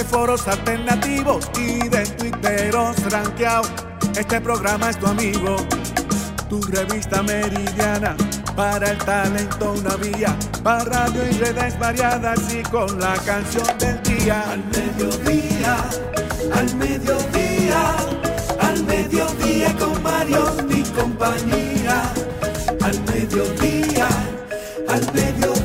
De foros alternativos y de tuiteros rankeados, este programa es tu amigo. Tu revista meridiana, para el talento una vía, para radio y redes variadas y con la canción del día. Al mediodía, al mediodía, al mediodía con Mario y compañía. Al mediodía, al mediodía,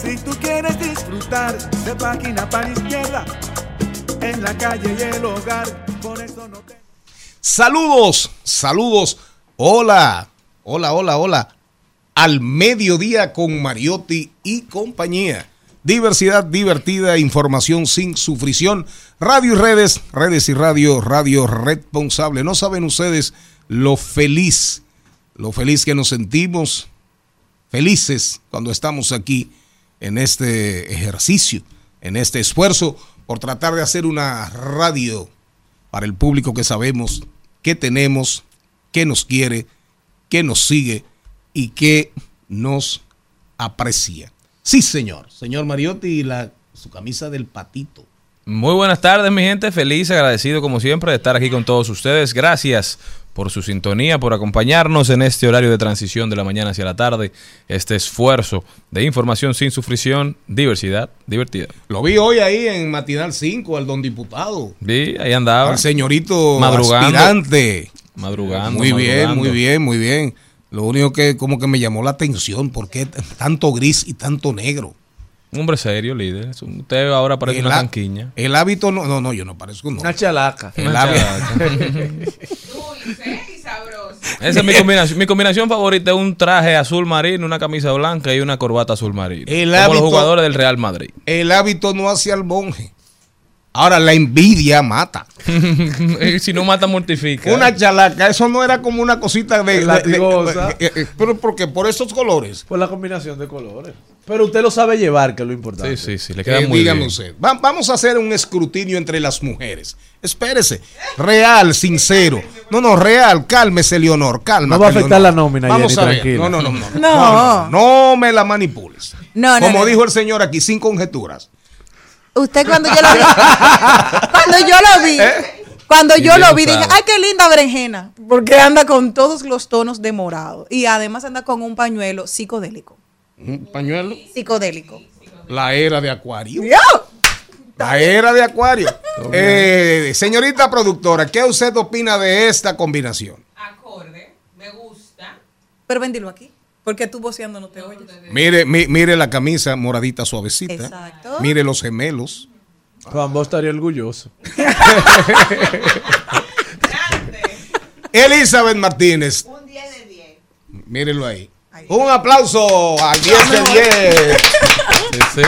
Si tú quieres disfrutar de página para izquierda, en la calle y el hogar, por eso no te... Saludos, saludos. Hola, hola, hola, hola. Al mediodía con Mariotti y compañía. Diversidad divertida, información sin sufrición. Radio y redes, redes y radio, radio responsable. No saben ustedes lo feliz, lo feliz que nos sentimos, felices cuando estamos aquí en este ejercicio, en este esfuerzo por tratar de hacer una radio para el público que sabemos que tenemos, que nos quiere, que nos sigue y que nos aprecia. Sí, señor. Señor Mariotti y la, su camisa del patito. Muy buenas tardes, mi gente. Feliz, agradecido como siempre de estar aquí con todos ustedes. Gracias por su sintonía, por acompañarnos en este horario de transición de la mañana hacia la tarde. Este esfuerzo de información sin sufrición, diversidad, divertida. Lo vi hoy ahí en Matinal 5 al don diputado. Vi, ahí andaba. Al señorito Madrugando. aspirante. Madrugando. Muy bien, madrugando. muy bien, muy bien. Lo único que como que me llamó la atención, ¿por qué t- tanto gris y tanto negro? Un hombre serio, líder. Usted ahora parece una tanquiña. el hábito no, no, no, yo no parezco no. Una chalaca. El Una hábito- chalaca. Sabroso. Esa es mi combinación. Mi combinación favorita es un traje azul marino, una camisa blanca y una corbata azul marino. El Como hábito- los jugadores del Real Madrid. el hábito no hace al monje. Ahora la envidia mata. Si no mata, mortifica. Una chalaca, eso no era como una cosita de... de- de- Latigosa. eh, pero porque por esos colores. Por la combinación de colores. Pero usted lo sabe llevar, que es lo importante. Sí, sí, sí. Le queda Eh, muy dígame bien. usted. Va- vamos a hacer un escrutinio entre las mujeres. Espérese. Real, sincero. No, no, real. Cálmese, Leonor. Cálmate, No va a afectar Leonor. la nómina, Vamos Jenny, a ver. tranquila. No, no, no, no. No. No, no, no me la manipules. No, no, Como no. dijo el señor aquí, sin conjeturas. Usted cuando yo lo vi, cuando yo lo vi, cuando Y yo lo vi, dije, ay, qué linda berenjena, porque anda con todos los tonos de morado y además anda con un pañuelo psicodélico, Un pañuelo. psicodélico. La era de Acuario. La era de Acuario. Eh, señorita productora, ¿qué usted opina de esta combinación? Acorde, me gusta. Pero vendilo aquí, porque tú voceando no te oyes. Mire, mi- mire la camisa moradita suavecita. Exacto. Mire los gemelos. Juan Bosch estaría orgulloso. Grande. Elizabeth Martínez. Un 10 de 10. Mírenlo ahí. Un aplauso al 10 de 10. Sí, sí.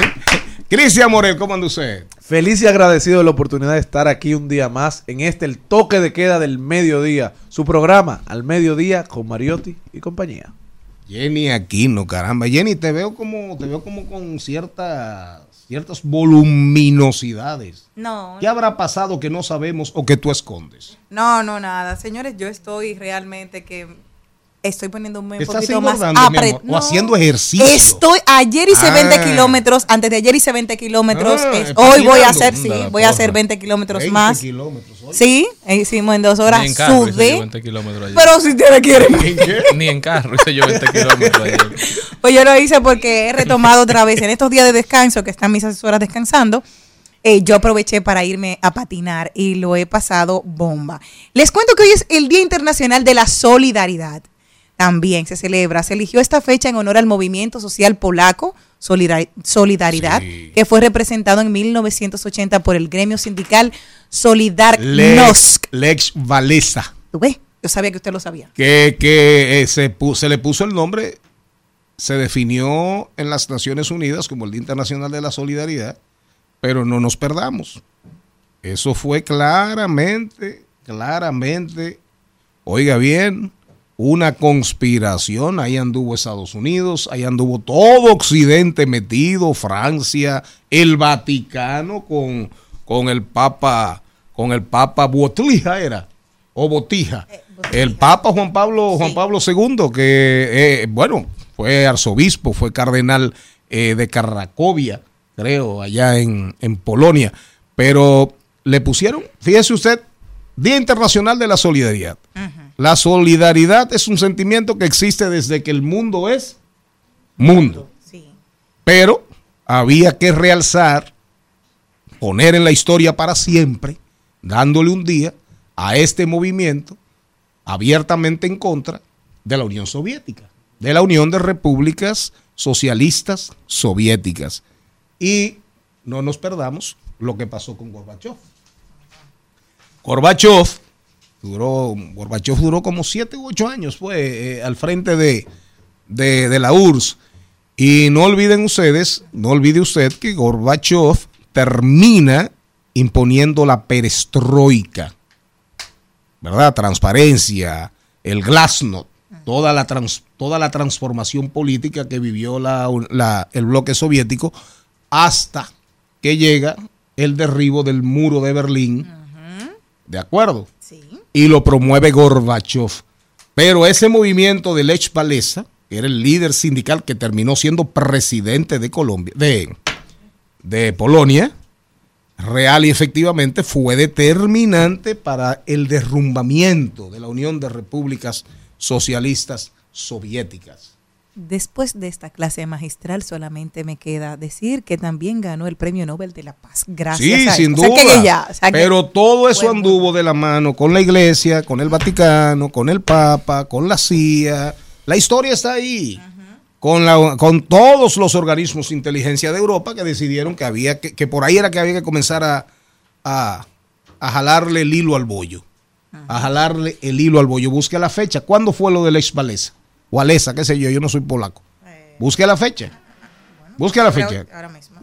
Cristian Morel, ¿cómo anda usted? Feliz y agradecido de la oportunidad de estar aquí un día más en este el toque de queda del mediodía. Su programa al mediodía con Mariotti y compañía. Jenny Aquino, caramba. Jenny, te veo como, te veo como con ciertas, ciertas voluminosidades. No, ¿Qué habrá pasado que no sabemos o que tú escondes? no, no, nada. Señores, yo estoy realmente que estoy poniéndome un ¿Estás poquito más engordando, mi apre- amor? ¿O haciendo ejercicio? Estoy, ayer hice Ah. 20 kilómetros, antes de ayer hice 20 kilómetros. Ah, es- hoy voy a hacer, sí, voy a hacer porra. 20 kilómetros 20 más. kilómetros hoy. Sí, hicimos en dos horas. Ni en carro hice yo Sudé. 20 kilómetros ayer. Pero si ustedes quieren. Ni en carro hice yo 20 kilómetros ayer. Pues yo lo hice porque he retomado otra vez en estos días de descanso que están mis asesoras descansando. eh, yo aproveché para irme a patinar y lo he pasado bomba. Les cuento que hoy es el Día Internacional de la Solidaridad. También se celebra, se eligió esta fecha en honor al movimiento social polaco Solidar- Solidaridad, Sí. que fue representado en 1980 por el gremio sindical Solidar Lex, Nosk. Lex Valesa. ¿Tú ves? Yo sabía que usted lo sabía. que, que, eh, se, se le puso el nombre, se definió en las Naciones Unidas como el Día Internacional de la Solidaridad, pero no nos perdamos. Eso fue claramente, claramente, oiga bien, una conspiración. Ahí anduvo Estados Unidos, ahí anduvo todo Occidente metido, Francia, el Vaticano con, con el Papa, con el Papa Botija era, o Botija. El Papa Juan Pablo, Juan Pablo II, que eh, bueno, fue arzobispo, fue cardenal eh, de Cracovia, creo, allá en, en Polonia. Pero le pusieron, fíjese usted, Día Internacional de la Solidaridad. La solidaridad es un sentimiento que existe desde que el mundo es mundo. Sí. Pero había que realzar, poner en la historia para siempre, dándole un día a este movimiento abiertamente en contra de la Unión Soviética, de la Unión de Repúblicas Socialistas Soviéticas. Y no nos perdamos lo que pasó con Gorbachev. Gorbachev duró, Gorbachev duró como siete u ocho años, fue eh, al frente de, de, de la URSS. Y no olviden ustedes, no olvide usted que Gorbachev termina imponiendo la perestroika, ¿verdad? Transparencia, el glasnost, toda la, trans- toda la transformación política que vivió la- la- el bloque soviético hasta que llega el derribo del muro de Berlín. ¿De acuerdo? Y lo promueve Gorbachev. Pero ese movimiento de Lech Walesa, que era el líder sindical que terminó siendo presidente de Colombia, de, de Polonia, real y efectivamente fue determinante para el derrumbamiento de la Unión de Repúblicas Socialistas Soviéticas. Después de esta clase magistral solamente me queda decir que también ganó el Premio Nobel de la Paz. Gracias. Sí, a sin eso. O sea, duda. que o sea, que Pero todo eso anduvo de la mano con la iglesia, con el Vaticano, con el Papa, con la CIA. La historia está ahí. Con, la, con todos los organismos de inteligencia de Europa que decidieron que había que, que por ahí era que había que comenzar a, a, a jalarle el hilo al bollo. A jalarle el hilo al bollo. Busque la fecha. ¿Cuándo fue lo de Lech Walesa? Walesa, qué sé yo, yo no soy polaco. Busque la fecha. Busque la fecha. Ahora mismo.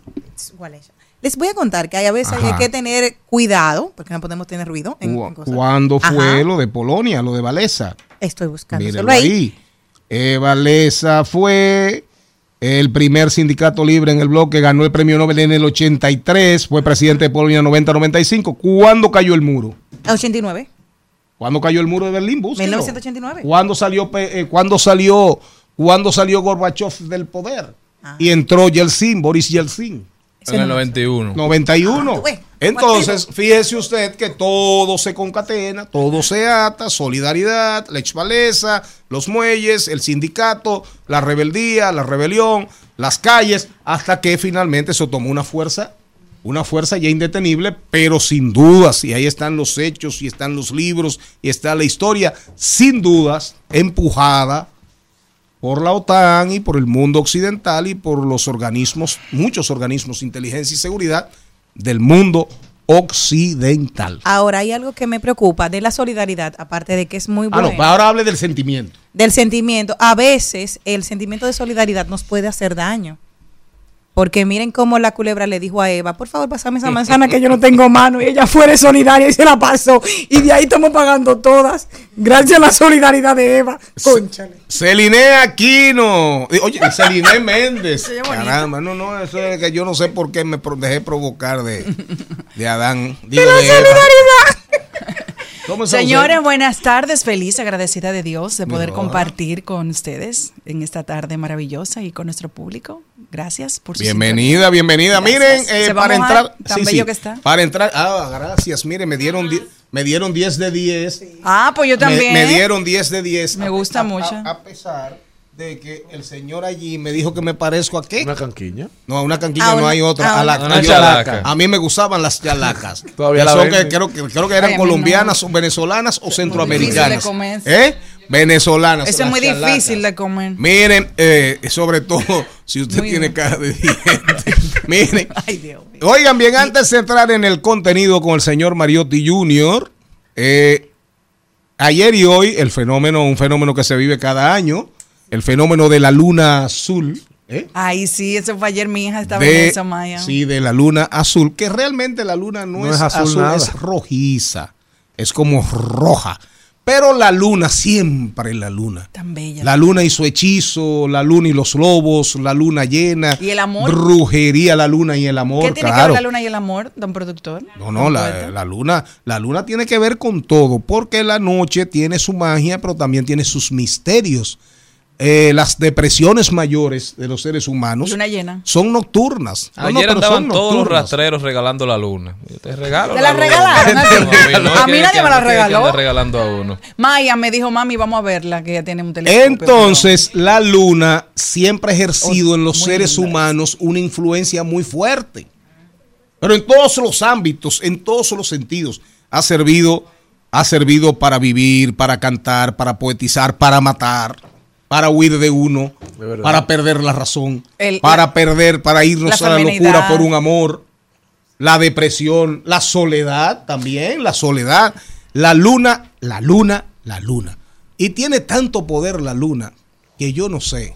Les voy a contar que hay a veces Ajá. hay que tener cuidado, porque no podemos tener ruido en, en cosas. ¿Cuándo fue Ajá. lo de Polonia, lo de Walesa? Estoy buscando ahí. ahí. Eh, Valesa fue el primer sindicato libre en el bloque, ganó el premio Nobel en el 83, fue presidente de Polonia 90-95. ¿Cuándo cayó el muro? 89. ¿Cuándo cayó el muro de Berlín? Búsquelo. 1989. ¿Cuándo salió, eh, ¿cuándo salió, ¿cuándo salió Gorbachev del poder? Ah. Y entró Yeltsin, Boris Yeltsin. En el 91. 91. Ah, Entonces, fíjese usted que todo se concatena, todo se ata, solidaridad, la exvalesa, los muelles, el sindicato, la rebeldía, la rebelión, las calles, hasta que finalmente se tomó una fuerza, una fuerza ya indetenible, pero sin dudas, y ahí están los hechos, y están los libros, y está la historia, sin dudas, empujada por la OTAN y por el mundo occidental y por los organismos, muchos organismos de inteligencia y seguridad del mundo occidental. Ahora hay algo que me preocupa de la solidaridad, aparte de que es muy Ah, bueno. no, ahora hable del sentimiento. del sentimiento. A veces el sentimiento de solidaridad nos puede hacer daño. Porque miren cómo la culebra le dijo a Eva, por favor, pásame esa manzana que yo no tengo mano. Y ella fue de solidaria y se la pasó. Y de ahí estamos pagando todas. Gracias a la solidaridad de Eva. Cónchale. Celine Aquino. Oye, Celine Méndez. Caramba, no, no, eso es que yo no sé por qué me dejé provocar de, de Adán. Digo, de Eva. ¿Cómo está Señores, buenas tardes. Feliz, agradecida de Dios de poder Mejor. compartir con ustedes en esta tarde maravillosa y con nuestro público. Gracias por su Bienvenida, bienvenida. Miren, eh, ¿Se va para entrar. Tan bello que está. Para entrar. Ah, gracias. Miren, me dieron, die- me dieron 10 de 10. sintonía. Ah, pues yo también. me dieron 10 de 10. Me gusta a- mucho. A, a pesar de que el señor allí me dijo que me parezco a qué. Una canquiña. No, a una canquilla A no una- hay otra. a A, la, una- a yo- chalaca. a mí me gustaban las chalacas. Todavía Que la son venden. que creo, que creo que eran Ay, no. colombianas o venezolanas o centroamericanas. difícil de comer. ¿Eh? venezolanas. Eso es muy chalacas. difícil de comer. Miren, eh, sobre todo si usted Muy tiene bien. cara de diente. Miren, Ay, Dios mío. Oigan bien, antes de entrar en el contenido con el señor Mariotti Jr., eh, ayer y hoy el fenómeno, un fenómeno que se vive cada año, el fenómeno de la luna azul, ¿eh? Ay, sí, eso fue ayer. Mi hija estaba de, en eso, Maya. sí, de la luna azul, que realmente la luna no, No es, es azul azul, es rojiza, es como roja, pero la luna, siempre la luna. Tan bella. La luna y su hechizo, la luna y los lobos, la luna llena. ¿Y el amor? Brujería, la luna y el amor. ¿Qué tiene que ver la luna y el amor, don productor? No, no, la, la luna, la luna tiene que ver con todo, porque la noche tiene su magia, pero también tiene sus misterios. Eh, las depresiones mayores de los seres humanos Luna llena. son nocturnas. No, no, Ayer pero andaban todos los rastreros regalando la luna. Yo te regalo ¿Te la regalaron a? No, mí no, A que- mí nadie que- me la regaló. regalando a uno. Maya me dijo, mami, vamos a verla, que ella tiene un telescopio. Entonces, la luna siempre ha ejercido Oh, en los seres linda. humanos una influencia muy fuerte. Pero en todos los ámbitos, en todos los sentidos, ha servido, ha servido para vivir, para cantar, para poetizar, para matar, para huir de uno, De para perder la razón, El- para la- perder, para irnos la a la locura por un amor, la depresión, la soledad también, la soledad, la luna, la luna, la luna. Y tiene tanto poder la luna que yo no sé.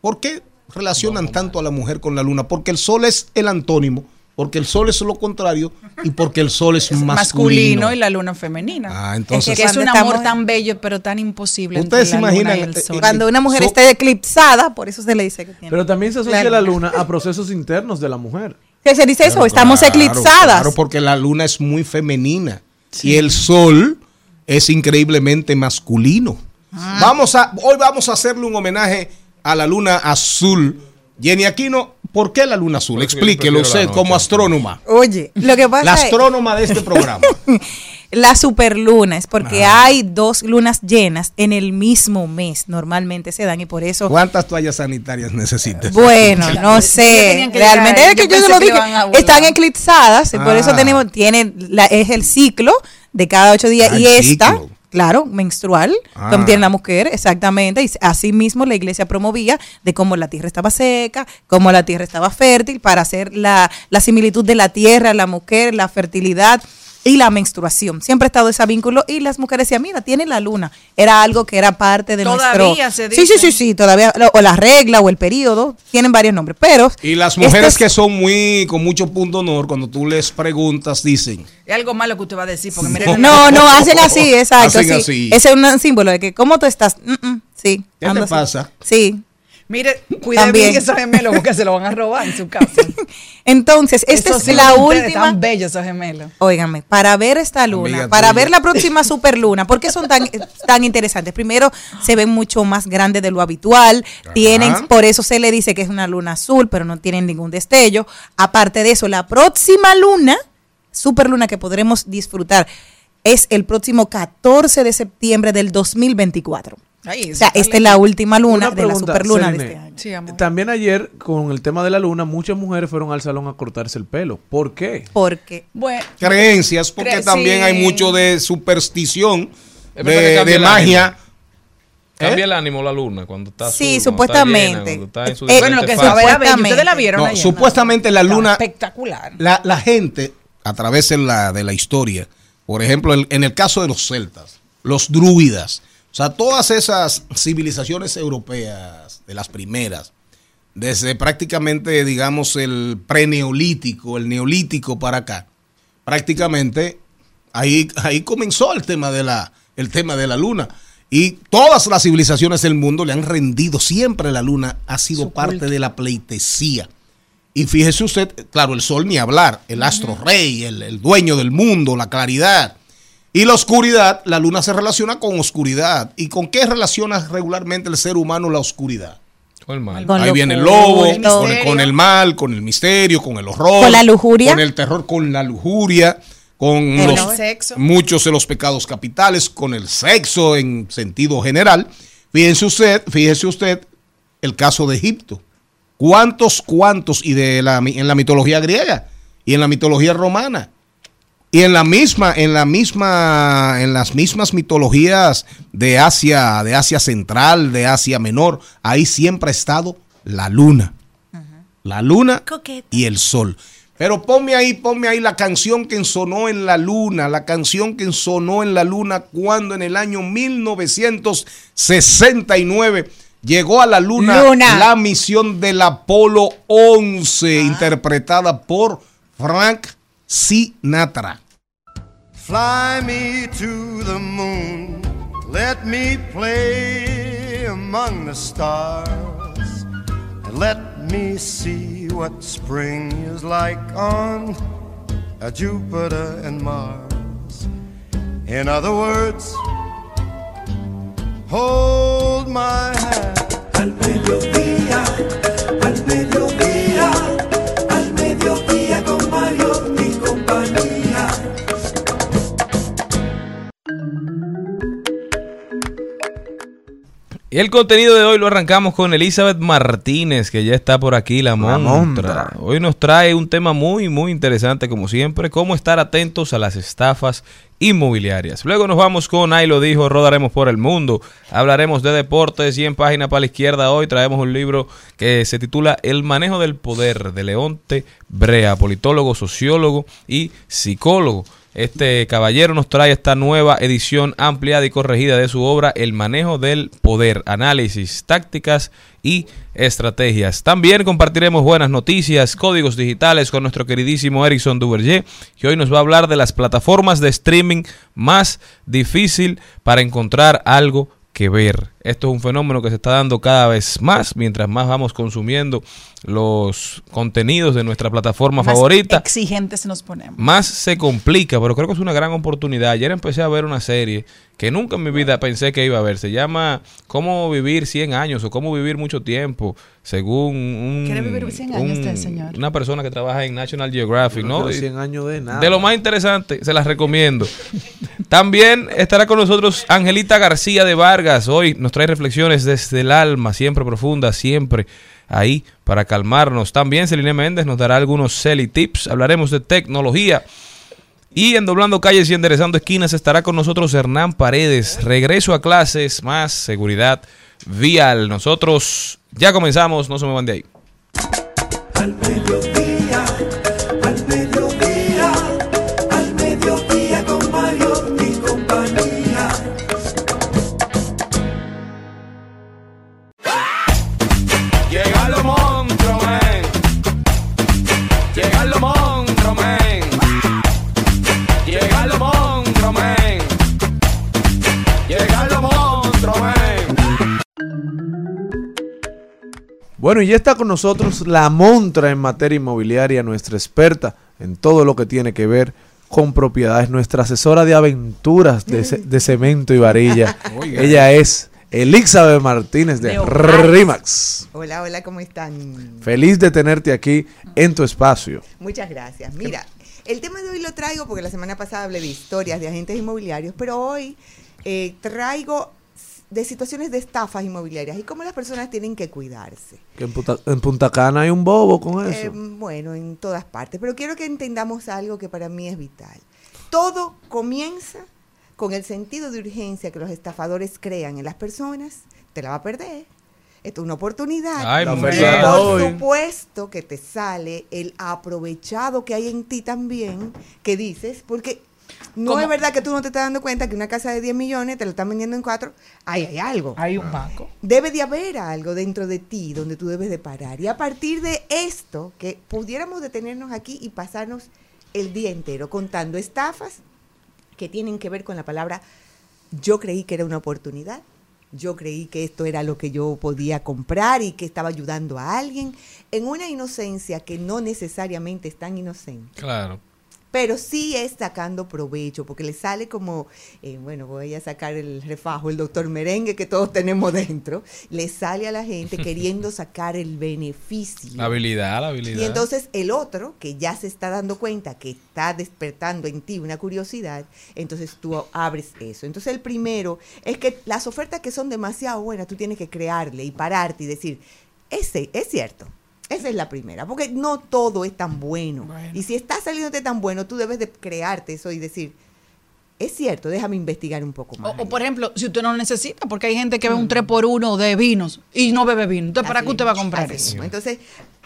¿Por qué relacionan tanto a la mujer con la luna? Porque el sol es el antónimo, porque el sol es lo contrario y porque el sol es masculino. masculino y la luna femenina. Ah, entonces- que es un estamos- amor tan bello, pero tan imposible. Ustedes entre se la luna imaginan, y el sol. Cuando una mujer So- está eclipsada, por eso se le dice que tiene. Pero también se asocia la luna a procesos internos de la mujer. ¿Qué se dice eso? Claro, Estamos claro, eclipsadas. Claro, porque la luna es muy femenina y el sol es increíblemente masculino. Ah. Vamos a, hoy vamos a hacerle un homenaje a la luna azul. Jenny Aquino, ¿por qué la luna azul? Explíquelo la usted como astrónoma. Oye, lo que pasa La es astrónoma de este programa. la superluna es porque Ah. hay dos lunas llenas en el mismo mes. Normalmente se dan y por eso. ¿Cuántas toallas sanitarias necesitas? Bueno, no sé. que Realmente es que yo yo, lo que dije. Están eclipsadas y por eso Ah. tenemos, tiene, la, es el ciclo de cada ocho días Ah, y esta, ciclo. Claro, menstrual, Ah. como tiene la mujer, exactamente. Y así mismo la iglesia promovía de cómo la tierra estaba seca, cómo la tierra estaba fértil, para hacer la, la similitud de la tierra, la mujer, la fertilidad y la menstruación. Siempre ha estado ese vínculo y las mujeres decían, mira, tiene la luna. Era algo que era parte de Todavía nuestro... se Sí, sí, dice. sí, sí, todavía. lo- O la regla o el periodo, tienen varios nombres, pero... Y las este mujeres es- que son muy, con mucho punto honor, cuando tú les preguntas, dicen, Es algo malo que usted va a decir, porque mire, No, no, hacen así, exacto. Hacen sí. así. Ese es un símbolo de que, ¿cómo tú estás? Mm, mm, sí. ¿Qué te así. pasa? Sí. Mire, cuide También. bien que esos gemelos, porque se lo van a robar en su casa. Entonces, esta es la última. Tan bellos esos gemelos. Óigame, para ver esta luna, Amiga para tuya. ver la próxima superluna, ¿por qué son tan, tan interesantes? Primero, se ven mucho más grandes de lo habitual, tienen, por eso se le dice que es una luna azul, pero no tienen ningún destello. Aparte de eso, la próxima luna, superluna que podremos disfrutar, es el próximo 14 de septiembre del 2024. Ay, O sea, esta es la última luna Una de la superluna de este año. Sí, amor. También ayer, con el tema de la luna, muchas mujeres fueron al salón a cortarse el pelo. ¿Por qué? Porque Bueno, creencias, porque Cre- también sí. hay mucho de superstición, de, cambia de magia. Cambia ¿Eh? el ánimo la luna cuando está Sí, azul, está supuestamente. llena, está en su Eh, bueno, lo que diferente se fase. va a ver, Supuestamente. ustedes la vieron No, ayer, supuestamente la luna, Espectacular. la, la gente, a través de la, de la historia, por ejemplo, el- en el caso de los celtas, los druidas, o sea, todas esas civilizaciones europeas, de las primeras, desde prácticamente, digamos, el preneolítico, el neolítico para acá, prácticamente ahí, ahí comenzó el tema de la, el tema de la luna. Y todas las civilizaciones del mundo le han rendido, siempre la luna ha sido parte de la pleitesía. Y fíjese usted, claro, el sol ni hablar, el astro rey, el, el dueño del mundo, la claridad. Y la oscuridad, la luna se relaciona con oscuridad. ¿Y con qué relaciona regularmente el ser humano la oscuridad? Con el mal. Con Ahí viene el lobo, El con, el mal, con el misterio, con el horror. Con la lujuria. Con el terror, con la lujuria, con El los, sexo. muchos de los pecados capitales, con el sexo en sentido general. Fíjese usted, fíjese usted el caso de Egipto. ¿Cuántos, cuántos, y de la, en la mitología griega y en la mitología romana? Y en la misma, en la misma, en las mismas mitologías de Asia, de Asia Central, de Asia Menor, ahí siempre ha estado la luna. La luna y el sol. Pero ponme ahí, ponme ahí la canción que ensonó en la luna, la canción que ensonó en la luna cuando en el año 1969 llegó a la luna, Luna. la misión del Apolo 11, interpretada por Frank Sinatra. Fly me to the moon, let me play among the stars, and let me see what spring is like on uh, Jupiter and Mars. In other words, hold my hand. Al mediodía, Y el contenido de hoy lo arrancamos con Elizabeth Martínez, que ya está por aquí, la montra. montra. Hoy nos trae un tema muy, muy interesante, como siempre, cómo estar atentos a las estafas inmobiliarias. Luego nos vamos con Ahí lo dijo, rodaremos por el mundo, hablaremos de deportes y en página para la izquierda hoy traemos un libro que se titula El manejo del poder de Leonte Brea, politólogo, sociólogo y psicólogo. Este caballero nos trae esta nueva edición ampliada y corregida de su obra El manejo del poder, análisis, tácticas y estrategias. También compartiremos buenas noticias, códigos digitales con nuestro queridísimo Erickson Duverger, que hoy nos va a hablar de las plataformas de streaming más difícil para encontrar algo que ver. Esto es un fenómeno que se está dando cada vez más mientras más vamos consumiendo los contenidos de nuestra plataforma Más favorita Exigentes nos ponemos. más se complica, pero creo que es una gran oportunidad. Ayer empecé a ver una serie que nunca en mi vida pensé que iba a ver. Se llama Cómo vivir 100 años o Cómo vivir mucho tiempo, según un, ¿Quiere vivir 100 años usted, señor? una persona que trabaja en National Geographic, ¿no? No, Y- 100 años de nada. de lo más interesante, se las recomiendo. También estará con nosotros Angelita García de Vargas. Hoy nos trae reflexiones desde el alma, siempre profundas, siempre ahí para calmarnos. También Celine Méndez nos dará algunos Celi tips. Hablaremos de tecnología. Y en Doblando Calles y Enderezando Esquinas estará con nosotros Hernán Paredes. Regreso a clases, más seguridad vial. Nosotros ya comenzamos, no se me van de ahí. Al Bueno, y ya está con nosotros la montra en materia inmobiliaria, nuestra experta en todo lo que tiene que ver con propiedades, nuestra asesora de aventuras de, ce- de cemento y varilla. Oiga. Ella es Elizabeth Martínez de. RIMAX. Hola, hola, ¿cómo están? Feliz de tenerte aquí en tu espacio. Muchas gracias. Mira, el tema de hoy lo traigo porque la semana pasada hablé de historias de agentes inmobiliarios, pero hoy eh, traigo de situaciones de estafas inmobiliarias y cómo las personas tienen que cuidarse. Que en, Punta, en Punta Cana hay un bobo con Eh, eso. bueno, en todas partes, pero quiero que entendamos algo que para mí es vital. Todo comienza con el sentido de urgencia que los estafadores crean en las personas, te la va a perder. Esto es una oportunidad. Ay, Por hoy. supuesto que te sale el aprovechado que hay en ti también, que dices, porque no ¿Cómo? es verdad que tú no te estás dando cuenta que una casa de 10 millones te lo están vendiendo en 4, ahí hay algo. Hay un banco. Debe de haber algo dentro de ti donde tú debes de parar. Y a partir de esto, que pudiéramos detenernos aquí y pasarnos el día entero contando estafas que tienen que ver con la palabra yo creí que era una oportunidad, yo creí que esto era lo que yo podía comprar y que estaba ayudando a alguien en una inocencia que no necesariamente es tan inocente Claro. Pero sí es sacando provecho, porque le sale como, eh, bueno, voy a sacar el refajo, el doctor merengue que todos tenemos dentro, le sale a la gente queriendo sacar el beneficio. La habilidad, la habilidad. Y entonces el otro, que ya se está dando cuenta que está despertando en ti una curiosidad, entonces tú abres eso. Entonces el primero es que las ofertas que son demasiado buenas, tú tienes que crearle y pararte y decir, ese es cierto. Esa es la primera, porque no todo es tan bueno. Y si está saliéndote tan bueno, tú debes de crearte eso y decir, es cierto, déjame investigar un poco más. o, por ejemplo, si usted no lo necesita, porque hay gente que ve un 3 por 1 de vinos y no bebe vino. Entonces, ¿para Así qué usted va a comprar eso? mismo. Entonces,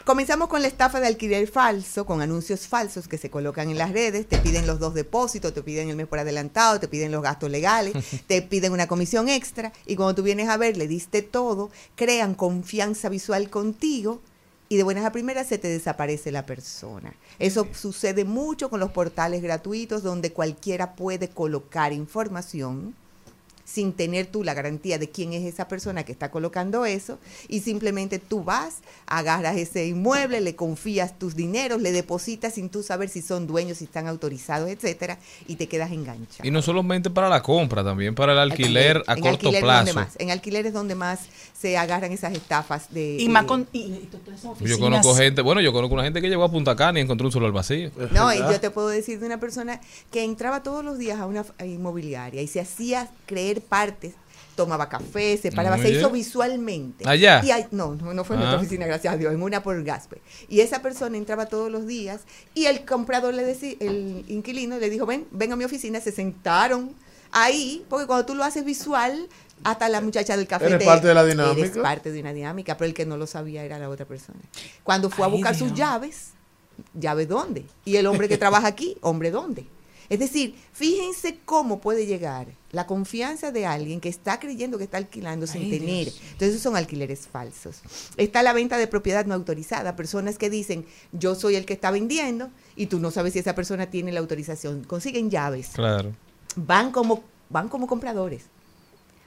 comenzamos con la estafa de alquiler falso, con anuncios falsos que se colocan en las redes, te piden los dos depósitos, te piden el mes por adelantado, te piden los gastos legales, te piden una comisión extra y cuando tú vienes a ver, le diste todo, crean confianza visual contigo y de buenas a primeras se te desaparece la persona. Eso sucede mucho con los portales gratuitos donde cualquiera puede colocar información sin tener tú la garantía de quién es esa persona que está colocando eso y simplemente tú vas, agarras ese inmueble, le confías tus dineros, le depositas sin tú saber si son dueños, si están autorizados, etcétera, y te quedas enganchado. Y no solamente para la compra, también para el alquiler a En corto alquiler donde plazo. más, en alquiler es donde más se agarran esas estafas de Y más con. y- y Yo conozco gente, bueno, yo conozco una gente que llegó a Punta Cana y encontró un solo al vacío. No, y yo te puedo decir de una persona que entraba todos los días a una inmobiliaria y se hacía creer partes, tomaba café, se paraba, Muy se hizo visualmente. Allá. Y no, no, no fue en nuestra Ah. oficina, gracias a Dios, en una por Gaspe. Y esa persona entraba todos los días y el comprador le decía, el inquilino le dijo, ven, ven a mi oficina, se sentaron ahí, porque cuando tú lo haces visual, hasta la muchacha del café. Eres te- parte de la Eres dinámica. parte de una dinámica, pero el que no lo sabía era la otra persona. Cuando fue a buscar sus llaves, llave dónde. Y el hombre que trabaja aquí, hombre dónde. Es decir, fíjense cómo puede llegar la confianza de alguien que está creyendo que está alquilando sin Ay, tener. Dios. Entonces, esos son alquileres falsos. Está la venta de propiedad no autorizada. Personas que dicen, yo soy el que está vendiendo y tú no sabes si esa persona tiene la autorización. Consiguen llaves. Claro. Van como, van como compradores.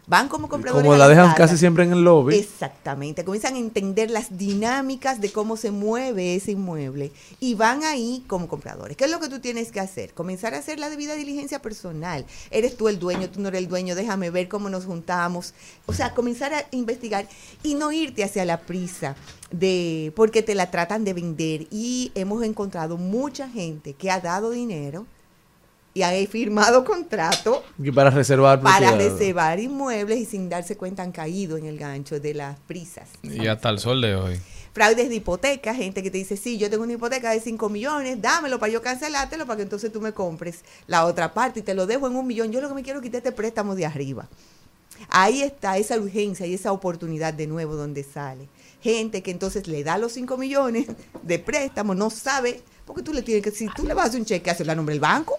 Van como compradores. Como la dejan casi siempre en el lobby. Exactamente, comienzan a entender las dinámicas de cómo se mueve ese inmueble y van ahí como compradores. ¿Qué es lo que tú tienes que hacer? Comenzar a hacer la debida diligencia personal. Eres tú el dueño, tú no eres el dueño, déjame ver cómo nos juntamos. O sea, comenzar a investigar y no irte hacia la prisa de porque te la tratan de vender y hemos encontrado mucha gente que ha dado dinero y ha firmado contrato Y para reservar para propiedad. reservar inmuebles y sin darse cuenta han caído en el gancho de las prisas. Y hasta el sol de hoy. Fraudes de hipoteca, gente que te dice, sí, yo tengo una hipoteca de 5 millones, dámelo para yo cancelártelo para que entonces tú me compres la otra parte y te lo dejo en un millón. Yo lo que me quiero es quitarte préstamo de arriba. Ahí está esa urgencia y esa oportunidad de nuevo donde sale. Gente que entonces le da los 5 millones de préstamo, no sabe, porque tú le tienes que, si tú le vas a hacer un cheque, hacerlo a nombre del banco,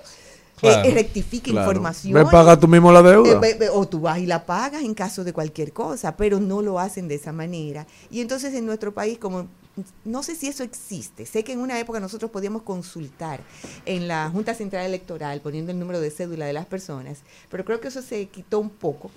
Claro. eh, rectifica Claro. información. Ve, paga tú mismo la deuda. Eh, ve- o tú vas y la pagas en caso de cualquier cosa, pero no lo hacen de esa manera. Y entonces en nuestro país, como no sé si eso existe, sé que en una época nosotros podíamos consultar en la Junta Central Electoral poniendo el número de cédula de las personas, pero creo que eso se quitó un poco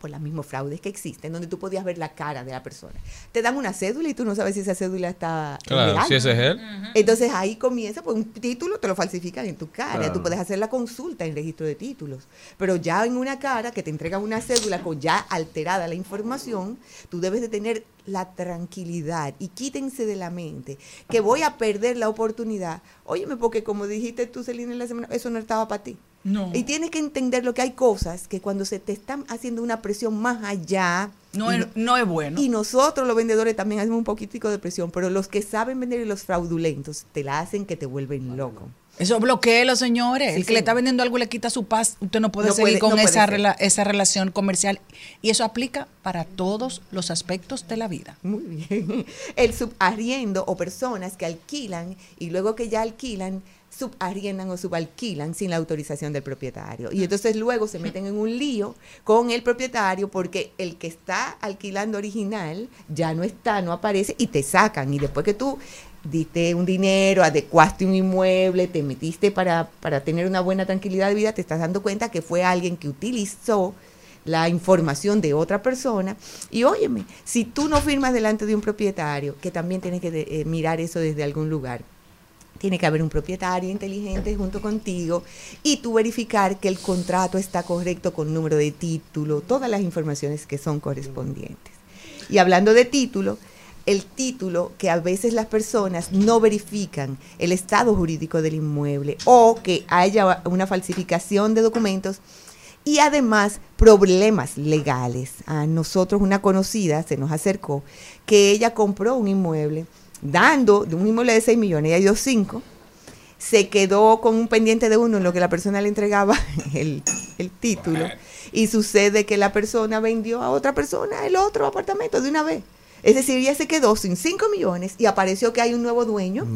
por los mismos fraudes que existen, donde tú podías ver la cara de la persona. Te dan una cédula y tú no sabes si esa cédula está Claro, legal. si ese es él. Entonces ahí comienza, pues un título te lo falsifican en tu cara. Claro. Tú puedes hacer la consulta en registro de títulos. Pero ya en una cara que te entregan una cédula con ya alterada la información, tú debes de tener la tranquilidad y quítense de la mente que voy a perder la oportunidad. Óyeme, porque como dijiste tú, Celina, en la semana, eso no estaba para ti. No. Y tienes que entender lo que hay cosas que cuando se te están haciendo una presión más allá. No es, no es bueno. y nosotros los vendedores también hacemos un poquitico de presión, pero los que saben vender y los fraudulentos te la hacen que te vuelven loco. Eso bloqueelo, señores. Sí, el que le está vendiendo algo le quita su paz, usted no puede No seguir puede- con no puede esa, rela- esa relación comercial. Y eso aplica para todos los aspectos de la vida. Muy bien. El subarriendo o personas que alquilan y luego que ya alquilan, subarriendan o subalquilan sin la autorización del propietario. Y entonces luego se meten en un lío con el propietario porque el que está alquilando original ya no está, no aparece y te sacan. Y después que tú diste un dinero, adecuaste un inmueble, te metiste para, para tener una buena tranquilidad de vida, te estás dando cuenta que fue alguien que utilizó la información de otra persona. Y óyeme, si tú no firmas delante de un propietario, que también tienes que de- eh, mirar eso desde algún lugar, tiene que haber un propietario inteligente junto contigo y tú verificar que el contrato está correcto con número de título, todas las informaciones que son correspondientes. Y hablando de título, el título que a veces las personas no verifican el estado jurídico del inmueble o que haya una falsificación de documentos y además problemas legales. A nosotros una conocida se nos acercó que ella compró un inmueble dando de un inmueble de 6 millones, ella dio 5, se quedó con un pendiente de uno en lo que la persona le entregaba el, el título y sucede que la persona vendió a otra persona el otro apartamento de una vez. Es decir, ella se quedó sin 5 millones y apareció que hay un nuevo dueño.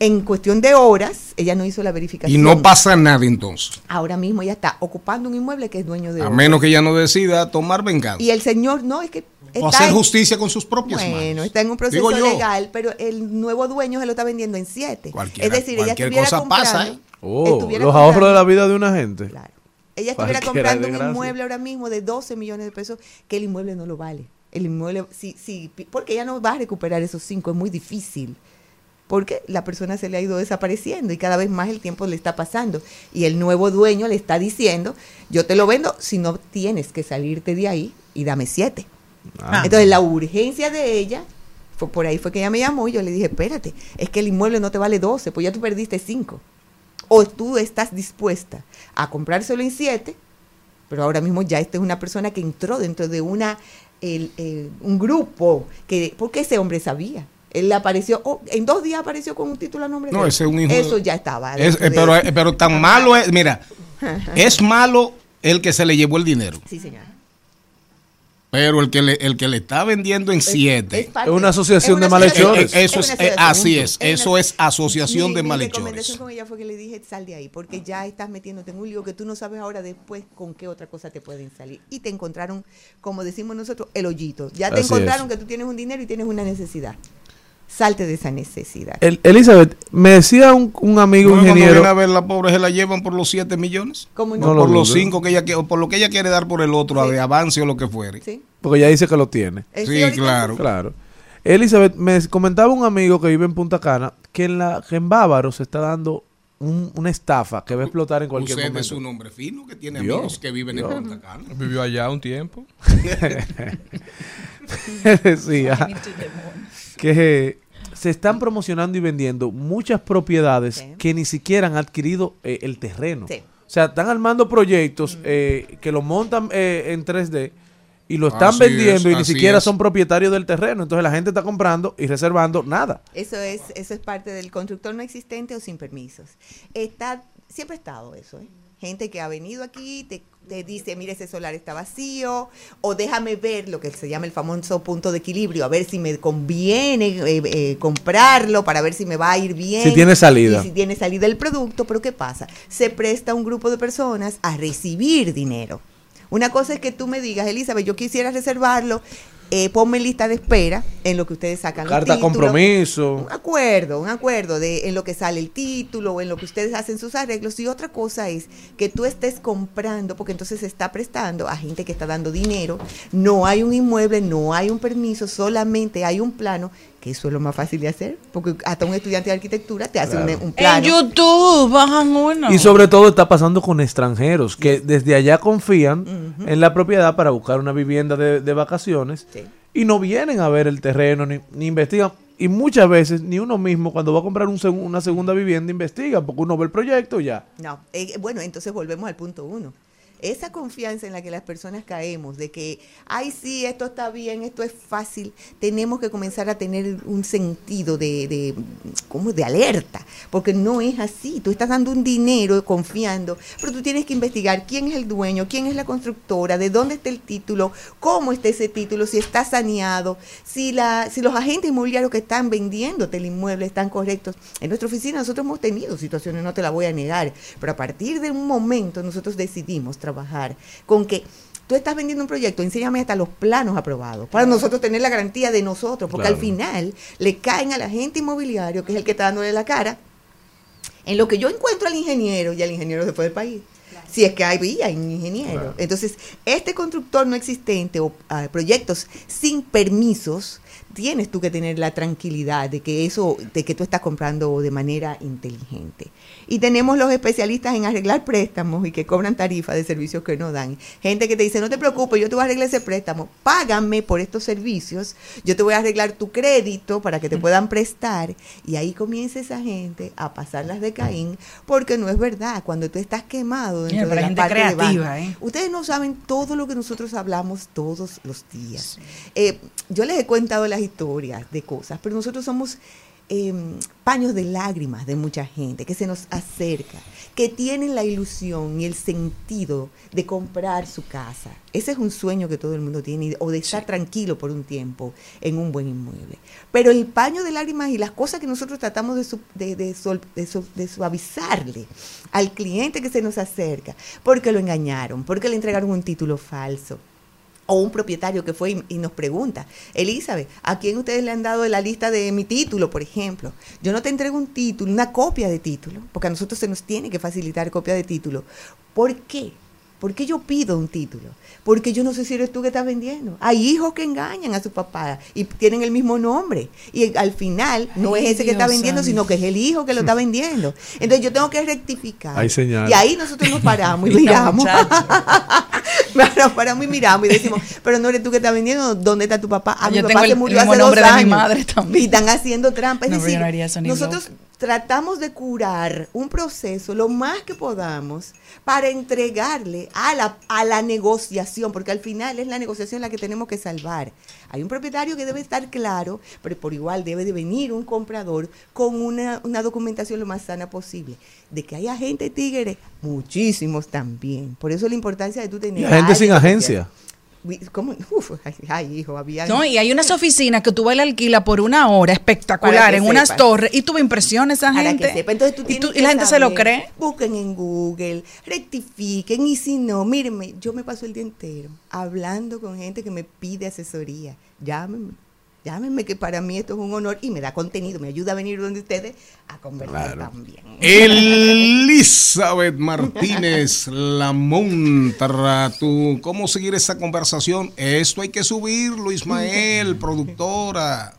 En cuestión de horas, ella no hizo la Y verificación. no pasa nada entonces. Ahora mismo ella está ocupando un inmueble que es dueño de A otro. menos que ella no decida tomar venganza. Y el señor, no, es que O está hacer en- justicia con sus propias Bueno, manos. está en un proceso legal, pero el nuevo dueño se lo está vendiendo en 7. Cualquiera- Es decir, ella cualquier estuviera cosa pasa, comprando, ¿eh? Oh, los ahorros de la vida de una gente. Claro. Ella estuviera comprando un inmueble ahora mismo de 12 millones de pesos que el inmueble no lo vale. El inmueble, sí, sí, porque ella no va a recuperar esos 5, es muy difícil. Porque la persona se le ha ido desapareciendo y cada vez más el tiempo le está pasando. Y el nuevo dueño le está diciendo, yo te lo vendo si no tienes que salirte de ahí y dame 7. Ah. Entonces la urgencia de ella, fue por ahí fue que ella me llamó y yo le dije, espérate, es que el inmueble no te vale 12, pues ya tú perdiste 5. O tú estás dispuesta a comprárselo en 7, pero ahora mismo ya esta es una persona que entró dentro de una el- el- un grupo que porque ese hombre sabía. Él apareció, oh, en dos días apareció con un título a nombre No, de ese es un hijo Eso ya estaba. Es- eh, de pero, eh, pero tan malo es, mira, es malo el que se le llevó el dinero, Sí, señor. Pero el que le, el que le está vendiendo en Es 7. parte- Es una asociación es una de malhechores. Eh, eh, eso una es- eh, asociación. así es, eso una- es asociación Mi- de mi malhechores. recomendación con ella fue que le dije, sal de ahí, porque ya estás metiéndote en un lío que tú no sabes ahora después con qué otra cosa te pueden salir. Y te encontraron, como decimos nosotros, el hoyito. Ya te Así encontraron es. que tú tienes un dinero y tienes una necesidad. Salte de esa necesidad. El- Elizabeth, me decía un, un amigo No, cuando ingeniero. viene a ver la pobre se la llevan por los 7 millones. ¿Cómo No no? lo por los dudo. 5 que ella quiere, por lo que ella quiere dar por el otro, Sí. de avance o lo que fuere. ¿Sí? Porque ya dice que lo tiene. Eh, Sí, claro. Claro. Elizabeth, me comentaba un amigo que vive en Punta Cana que en, la, que en Bávaro se está dando un- una estafa que va a explotar en cualquier Usted momento. es un hombre fino que tiene Dios, amigos que viven Dios. en Punta Cana. Vivió allá un tiempo. decía que se están promocionando y vendiendo muchas propiedades Sí. que ni siquiera han adquirido eh, el terreno. Sí. O sea, están armando proyectos eh, que lo montan eh, en 3D y lo están Así vendiendo es, y ni siquiera es. son propietarios del terreno. Entonces la gente está comprando y reservando nada. Eso es, eso es parte del constructor no existente o sin permisos. Está, siempre ha estado eso, ¿eh? Gente que ha venido aquí, te, te dice, mire, ese solar está vacío, o déjame ver lo que se llama el famoso punto de equilibrio, a ver si me conviene eh, eh, comprarlo, para ver si me va a ir bien. Si tiene salida. Y si tiene salida el producto, pero ¿qué pasa? Se presta un grupo de personas a recibir dinero. Una cosa es que tú me digas, Elizabeth, yo quisiera reservarlo, eh, ponme lista de espera en lo que ustedes sacan Carta títulos. compromiso. Un acuerdo, un acuerdo de en lo que sale el título o en lo que ustedes hacen sus arreglos. Y otra cosa es que tú estés comprando, porque entonces se está prestando a gente que está dando dinero. No hay un inmueble, no hay un permiso, solamente hay un plano, que eso es lo más fácil de hacer, porque hasta un estudiante de arquitectura te hace un, un En plano. YouTube bajan uno. Y sobre todo está pasando con extranjeros que desde allá confían en la propiedad para buscar una vivienda de, de vacaciones Sí. y no vienen a ver el terreno ni, ni investigan. Y muchas veces ni uno mismo cuando va a comprar un una segunda vivienda investiga porque uno ve el proyecto y ya. No, eh, bueno, entonces volvemos al punto uno. Esa confianza en la que las personas caemos, de que, ay, sí, esto está bien, esto es fácil, tenemos que comenzar a tener un sentido de, de, ¿cómo? de alerta, porque no es así. Tú estás dando un dinero confiando, pero tú tienes que investigar quién es el dueño, quién es la constructora, de dónde está el título, cómo está ese título, si está saneado, si, la, si los agentes inmobiliarios que están vendiéndote el inmueble están correctos. En nuestra oficina nosotros hemos tenido situaciones, no te la voy a negar, pero a partir de un momento nosotros decidimos trabajar con que tú estás vendiendo un proyecto, enséñame hasta los planos aprobados, para nosotros tener la garantía de nosotros, porque Claro. al final le caen al agente inmobiliario, que es el que está dándole la cara, en lo que yo encuentro al ingeniero y al ingeniero se fue del país. Si es que hay vía en ingeniero. Entonces, este constructor no existente o ah, proyectos sin permisos, tienes tú que tener la tranquilidad de que eso, de que tú estás comprando de manera inteligente. Y tenemos los especialistas en arreglar préstamos y que cobran tarifa de servicios que no dan. Gente que te dice, no te preocupes, yo te voy a arreglar ese préstamo, págame por estos servicios, yo te voy a arreglar tu crédito para que te puedan prestar. Y ahí comienza esa gente a pasar las de Caín, porque no es verdad, cuando tú estás quemado, dentro Mira, de la gente parte de creativa. ¿eh? Ustedes no saben todo lo que nosotros hablamos todos los días. Eh, yo les he contado las historias de cosas, pero nosotros somos eh, paños de lágrimas de mucha gente que se nos acerca, que tienen la ilusión y el sentido de comprar su casa. Ese es un sueño que todo el mundo tiene, o de estar tranquilo por un tiempo en un buen inmueble. Pero el paño de lágrimas y las cosas que nosotros tratamos de, su- de- de sol- de su- de suavizarle al cliente que se nos acerca, porque lo engañaron, porque le entregaron un título falso, o un propietario que fue y, nos pregunta, Elizabeth, ¿a quién ustedes le han dado la lista de mi título, por ejemplo? Yo no te entrego un título, una copia de título, porque a nosotros se nos tiene que facilitar copia de título. ¿Por qué? ¿Por qué yo pido un título? Porque yo no sé si eres tú que estás vendiendo. Hay hijos que engañan a su papá y tienen el mismo nombre. Y al final no Ay, es ese que está vendiendo, sino que es el hijo que lo está vendiendo. Entonces yo tengo que rectificar. Hay señales. Y ahí nosotros nos paramos y Mira, miramos. Nos paramos y miramos y decimos, pero no eres tú que estás vendiendo, ¿dónde está tu papá? Ah, mi Yo papá tengo se el murió mismo hace dos nombre de mi años. madre también. Y están haciendo trampa. Es No, pero yo decir, no haría eso ni nosotros loca. Tratamos de curar un proceso lo más que podamos para entregarle a la, a la negociación, porque al final es la negociación la que tenemos que salvar. Hay un propietario que debe estar claro, pero por igual debe de venir un comprador con una, una documentación lo más sana posible. De que haya gente tigre, muchísimos también. Por eso la importancia de tú tener... Y la gente sin agencia. ¿Cómo? Uf, ay, hijo, había... No, y hay unas oficinas que tú vas y la alquila por una hora espectacular en unas torres y tú impresiones a esa Para gente. que sepa. Entonces tú y, tú- la gente se lo cree. Busquen en Google, rectifiquen y si no, mírenme, yo me paso el día entero hablando con gente que me pide asesoría. Llámenme, llámenme que para mí esto es un honor y me da contenido, me ayuda a venir donde ustedes a conversar Claro. también. Elizabeth Martínez, la montra. ¿Tú, ¿Cómo seguir esa conversación? Esto hay que subirlo, Ismael, productora.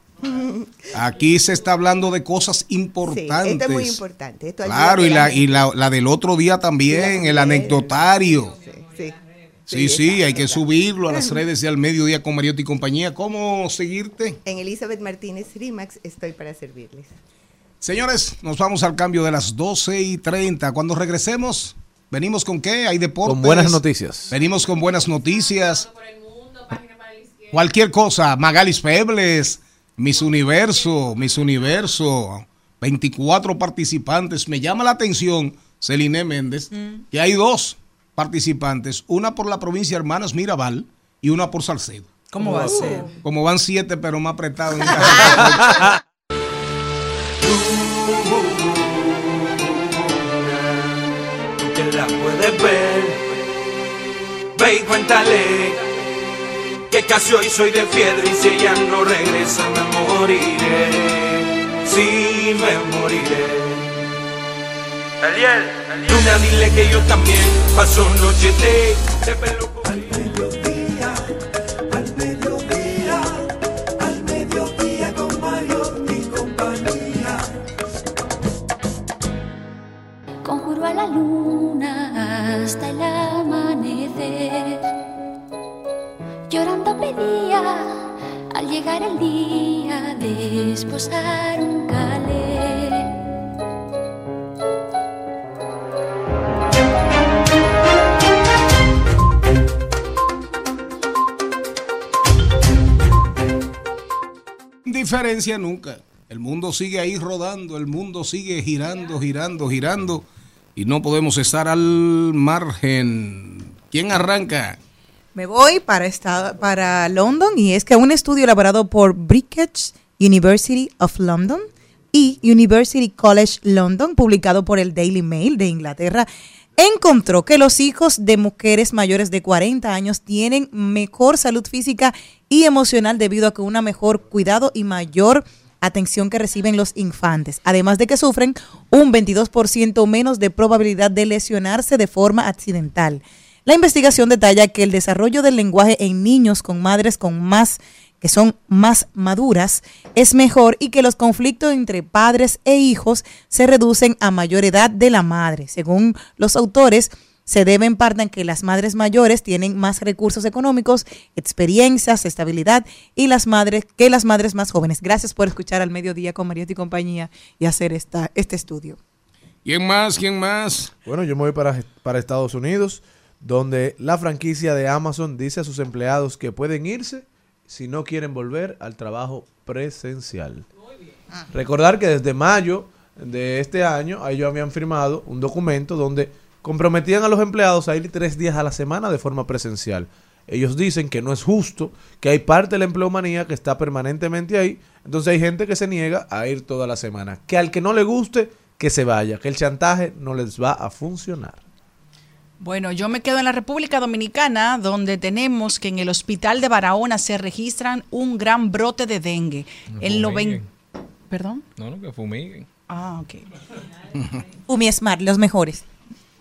Aquí se está hablando de cosas Sí, importantes. esto es muy importante. Esto Claro, y la y la, la del otro día también, el anecdotario. Sí, sí. Sí, sí, hay que subirlo a las redes de Al Mediodía con Mariotti y compañía. ¿Cómo seguirte? En Elizabeth Martínez Rimax estoy para servirles. Señores, nos vamos al cambio de las 12 y 30. Cuando regresemos, ¿venimos con qué? Hay deportes. Con buenas noticias. Venimos con buenas noticias. Cualquier cosa. Magalis Febles, Miss Universo, Miss Universo. 24 participantes. Me llama la atención, Celine Méndez, que hay dos participantes. Una por la provincia de Hermanas Mirabal y una por Salcedo. ¿Cómo va a ser? Como van siete, pero más apretados. en que la puedes ver. Ve y cuéntale que casi hoy soy de piedra y si ella no regresa me moriré. Sí, me moriré. Ariel, Luna, dile que yo también paso noche de, pelo Al mediodía, al mediodía, al mediodía con Mario y compañía. Conjuro a la luna hasta el amanecer. Llorando pedía al llegar el día de esposar un calé. Diferencia nunca. El mundo sigue ahí rodando, el mundo sigue girando, girando, girando y no podemos estar al margen. ¿Quién arranca? Me voy para, esta- para London y es que un estudio elaborado por British University of London y University College London, publicado por el Daily Mail de Inglaterra, encontró que los hijos de mujeres mayores de 40 años tienen mejor salud física y emocional debido a que una mejor cuidado y mayor atención que reciben los infantes, además de que sufren un 22% menos de probabilidad de lesionarse de forma accidental. La investigación detalla que el desarrollo del lenguaje en niños con madres con más que son más maduras es mejor y que los conflictos entre padres e hijos se reducen a mayor edad de la madre. Según los autores, se debe en parte en que las madres mayores tienen más recursos económicos, experiencias, estabilidad y las madres que las madres más jóvenes. Gracias por escuchar al mediodía con Mariotti y compañía y hacer esta, este estudio. ¿Quién más? ¿Quién más? Bueno, yo me voy para, para Estados Unidos, donde la franquicia de Amazon dice a sus empleados que pueden irse si no quieren volver al trabajo presencial. Recordar que desde mayo de este año, ellos habían firmado un documento donde comprometían a los empleados a ir tres días a la semana de forma presencial. Ellos dicen que no es justo, que hay parte de la empleomanía que está permanentemente ahí, entonces hay gente que se niega a ir toda la semana. Que al que no le guste, que se vaya, que el chantaje no les va a funcionar. Bueno, yo me quedo en la República Dominicana, donde tenemos que en el hospital de Barahona se registran un gran brote de dengue. El 90... ¿Perdón? No, no, que fumiguen. Ah, ok. Umi Smart, los mejores.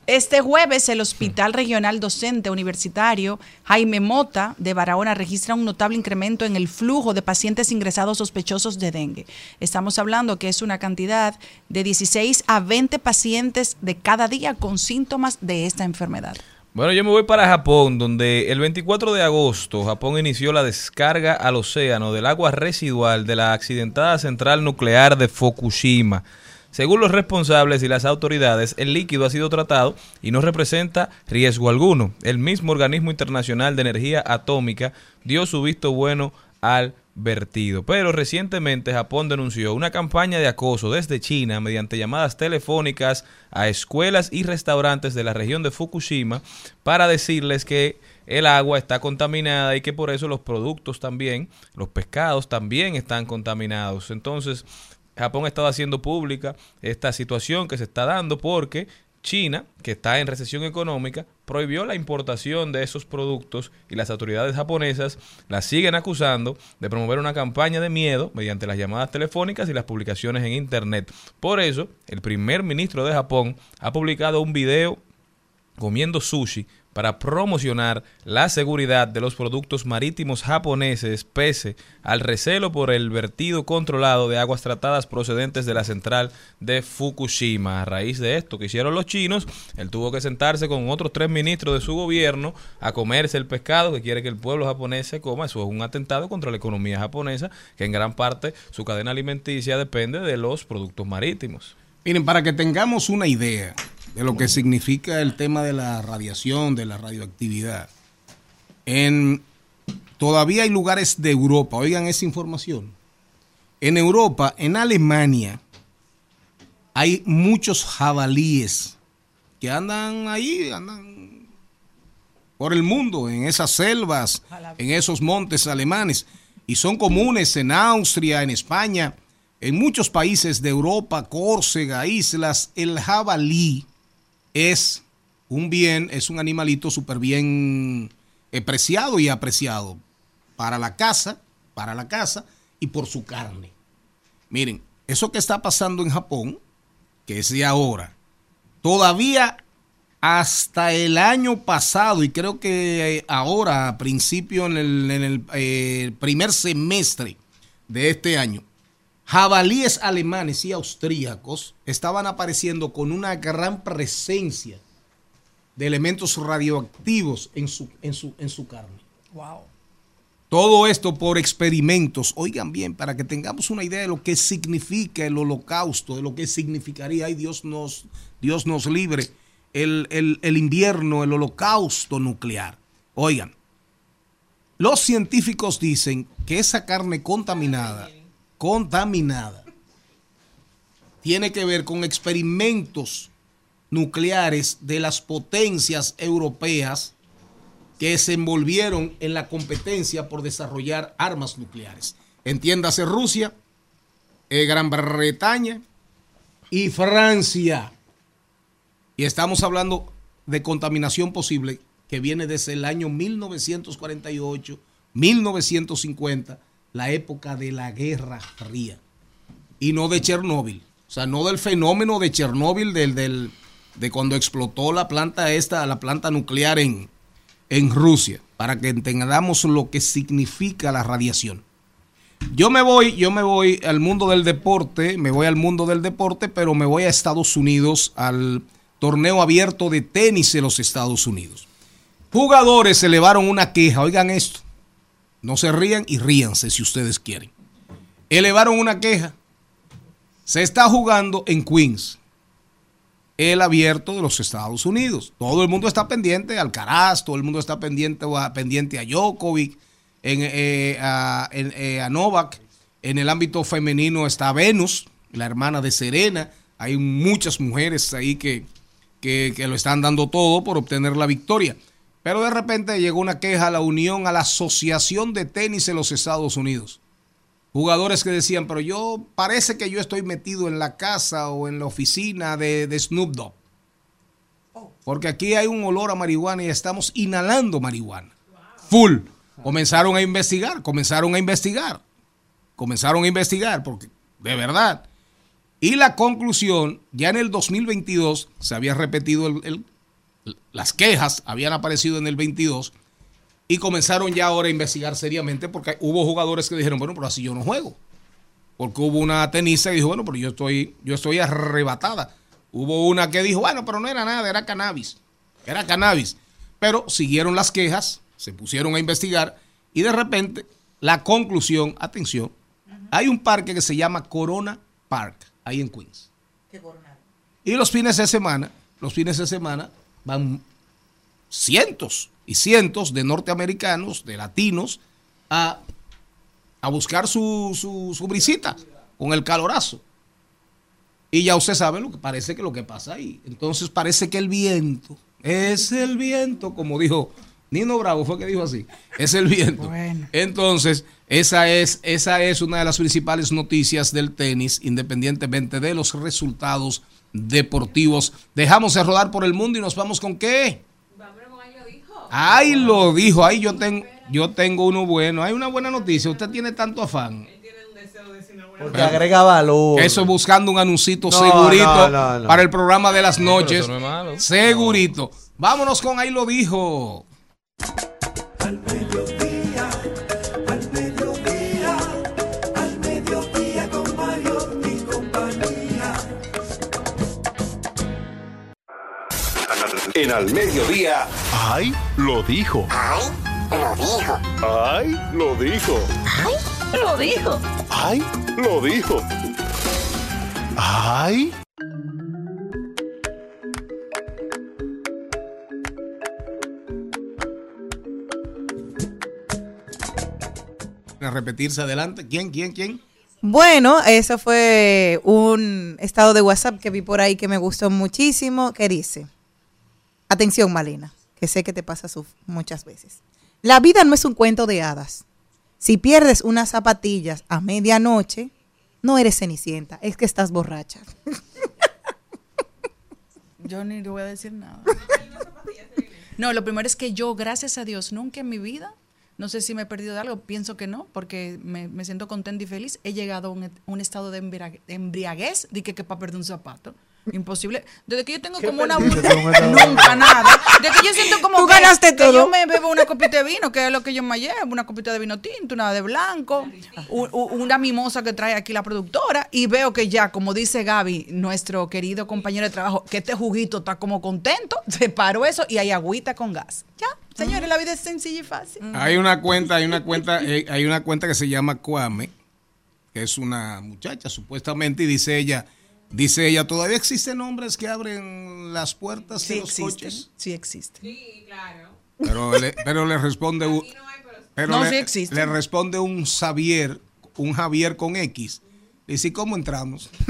Este jueves, el Hospital Regional Docente Universitario Jaime Mota de Barahona registra un notable incremento en el flujo de pacientes ingresados sospechosos de dengue. Estamos hablando que es una cantidad de 16 a 20 pacientes de cada día con síntomas de esta enfermedad. Bueno, yo me voy para Japón, donde el 24 de agosto Japón inició la descarga al océano del agua residual de la accidentada central nuclear de Fukushima. Según los responsables y las autoridades, el líquido ha sido tratado y no representa riesgo alguno. El mismo organismo internacional de energía atómica dio su visto bueno al vertido. Pero recientemente Japón denunció una campaña de acoso desde China mediante llamadas telefónicas a escuelas y restaurantes de la región de Fukushima para decirles que el agua está contaminada y que por eso los productos también, los pescados también están contaminados. Entonces, Japón ha estado haciendo pública esta situación que se está dando porque China, que está en recesión económica, prohibió la importación de esos productos y las autoridades japonesas la siguen acusando de promover una campaña de miedo mediante las llamadas telefónicas y las publicaciones en Internet. Por eso, el primer ministro de Japón ha publicado un video comiendo sushi para promocionar la seguridad de los productos marítimos japoneses pese al recelo por el vertido controlado de aguas tratadas procedentes de la central de Fukushima. A raíz de esto que hicieron los chinos, él tuvo que sentarse con otros tres ministros de su gobierno a comerse el pescado que quiere que el pueblo japonés se coma. Eso es un atentado contra la economía japonesa, que en gran parte su cadena alimenticia depende de los productos marítimos. Miren, para que tengamos una idea de lo que significa el tema de la radiación, de la radioactividad. En, todavía hay lugares de Europa, oigan esa información. En Europa, en Alemania, hay muchos jabalíes que andan ahí, andan por el mundo, en esas selvas, en esos montes alemanes, y son comunes en Austria, en España, en muchos países de Europa, Córcega, islas, el jabalí es un bien, es un animalito súper bien preciado y apreciado para la casa, para la casa y por su carne. Miren, eso que está pasando en Japón, que es de ahora, todavía hasta el año pasado, y creo que ahora, a principio en el, en el eh, primer semestre de este año, jabalíes alemanes y austríacos estaban apareciendo con una gran presencia de elementos radioactivos en su, en su, en su carne. Wow. Todo esto por experimentos. Oigan bien, para que tengamos una idea de lo que significa el holocausto, de lo que significaría, ay Dios nos, Dios nos libre, el, el, el invierno, el holocausto nuclear. Oigan, los científicos dicen que esa carne contaminada contaminada tiene que ver con experimentos nucleares de las potencias europeas que se envolvieron en la competencia por desarrollar armas nucleares. Entiéndase Rusia, eh, Gran Bretaña y Francia. Y estamos hablando de contaminación posible que viene desde el año 1948, 1950 la época de la Guerra Fría y no de Chernóbil. O sea, no del fenómeno de Chernóbil, del, del, de cuando explotó la planta esta, la planta nuclear en, en Rusia, para que entendamos lo que significa la radiación. Yo me voy, yo me voy al mundo del deporte, me voy al mundo del deporte, pero me voy a Estados Unidos, al torneo abierto de tenis en los Estados Unidos. Jugadores elevaron una queja, oigan esto, no se rían y ríanse si ustedes quieren. Elevaron una queja. Se está jugando en Queens. el abierto de los Estados Unidos. Todo el mundo está pendiente al Caraz, todo el mundo está pendiente a, pendiente a Djokovic, en, eh, a, eh, a Novak. En el ámbito femenino está Venus, la hermana de Serena. Hay muchas mujeres ahí que, que, que lo están dando todo por obtener la victoria. Pero de repente llegó una queja a la Unión, a la Asociación de Tenis en los Estados Unidos. Jugadores que decían, pero yo parece que yo estoy metido en la casa o en la oficina de, de Snoop Dogg. Porque aquí hay un olor a marihuana y estamos inhalando marihuana. Full. Comenzaron a investigar, comenzaron a investigar. Comenzaron a investigar, porque de verdad. Y la conclusión, ya en el 2022 se había repetido el- las quejas, habían aparecido en el 22 y comenzaron ya ahora a investigar seriamente porque hubo jugadores que dijeron, bueno, pero así yo no juego. Porque hubo una tenista que dijo, bueno, pero yo estoy, yo estoy arrebatada. Hubo una que dijo, bueno, pero no era nada, era cannabis. Era cannabis. Pero siguieron las quejas, se pusieron a investigar y de repente la conclusión, atención, hay un parque que se llama Corona Park, ahí en Queens. Y los fines de semana, los fines de semana van cientos y cientos de norteamericanos, de latinos, a, a buscar su, su, su brisita con el calorazo. Y ya usted sabe lo que parece que lo que pasa ahí. Entonces parece que el viento, es el viento, como dijo Nino Bravo, fue que dijo así, es el viento. Entonces, esa es, esa es una de las principales noticias del tenis, independientemente de los resultados deportivos. Dejamos de rodar por el mundo y nos vamos con qué? Ahí lo dijo, ahí yo tengo, yo tengo uno bueno, hay una buena noticia, usted tiene tanto afán. Porque agrega valor. Eso buscando un anuncito No, segurito no, no, no. para el programa de las noches. eso no es malo. Segurito. Vámonos con ahí lo dijo. En al mediodía. ¡Ay! Lo dijo. ¡Ay! Lo dijo. ¡Ay! Lo dijo. Lo dijo. ¡Ay! Lo dijo. ¡Ay! A repetirse adelante. ¿Quién, quién, quién? Bueno, eso fue un estado de WhatsApp que vi por ahí que me gustó muchísimo, que dice, atención Malena, que sé que te pasa muchas veces. La vida no es un cuento de hadas. Si pierdes unas zapatillas a medianoche, no eres cenicienta, es que estás borracha. Yo ni le voy a decir nada. No, lo primero es que yo, gracias a Dios, nunca en mi vida, no sé si me he perdido de algo, pienso que no, porque me, me siento contenta y feliz. He llegado a un, un estado de embriague- embriaguez de que, que para perder un zapato. Imposible. Desde que yo tengo como una... Nunca nada. Desde que yo siento como Tú que, ganaste que todo. yo me bebo una copita de vino, que es lo que yo me llevo, una copita de vino tinto, una de blanco, u- u- una mimosa que trae aquí la productora, y veo que ya, como dice Gaby, nuestro querido compañero de trabajo, que este juguito está como contento, se paró eso y hay agüita con gas. Ya, señores, la vida es sencilla y fácil. Hay una cuenta, hay una cuenta, eh, hay una cuenta que se llama Kwame, que es una muchacha supuestamente, y dice ella, dice ella, todavía existen hombres que abren las puertas Sí de los existen, coches. sí existen. Sí, claro. Pero le, pero le responde un, pero No, le, sí existe. le responde un Xavier, un Javier con X. Le dice, ¿cómo entramos?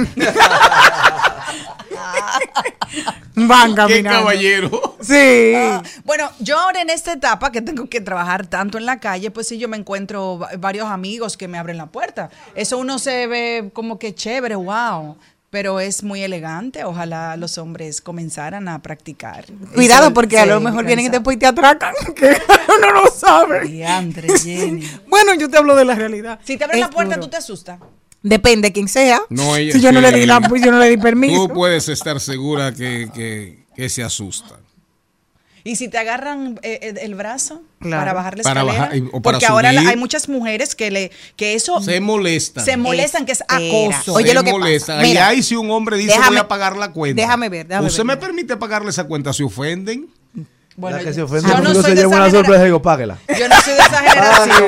Van ¿Qué caminando. caballero? Sí. Ah, bueno, yo ahora en esta etapa que tengo que trabajar tanto en la calle, pues sí, yo me encuentro va- varios amigos que me abren la puerta. Eso uno se ve como que chévere, wow. Pero es muy elegante. Ojalá los hombres comenzaran a practicar. Cuidado Eso, porque a lo mejor vienen y después te atracan, que uno no sabe. Diantre, Jenny. Bueno, yo te hablo de la realidad. Si te abren la puerta, duro. tú te asustas. Depende de quién sea. No, ella- si yo no le di la, pues yo no le di permiso. Tú puedes estar segura que, que- que se asusta. Y si te agarran eh, eh, el brazo Claro. para bajar la Para escalera, bajar, y- o para porque ahora la- subir. hay muchas mujeres que le que eso Se molestan. se molestan que es acoso. Oye, Se lo que molesta. pasa. Y Mira, ahí si un hombre dice déjame- voy a pagar la cuenta. déjame ver, déjame ¿Usted ver, me mira. permite pagarle esa cuenta? ¿Se ofenden? Bueno, la que yo- se ofende yo no soy se de esa una sorpresa y digo, páguela. Yo no soy de esa generación.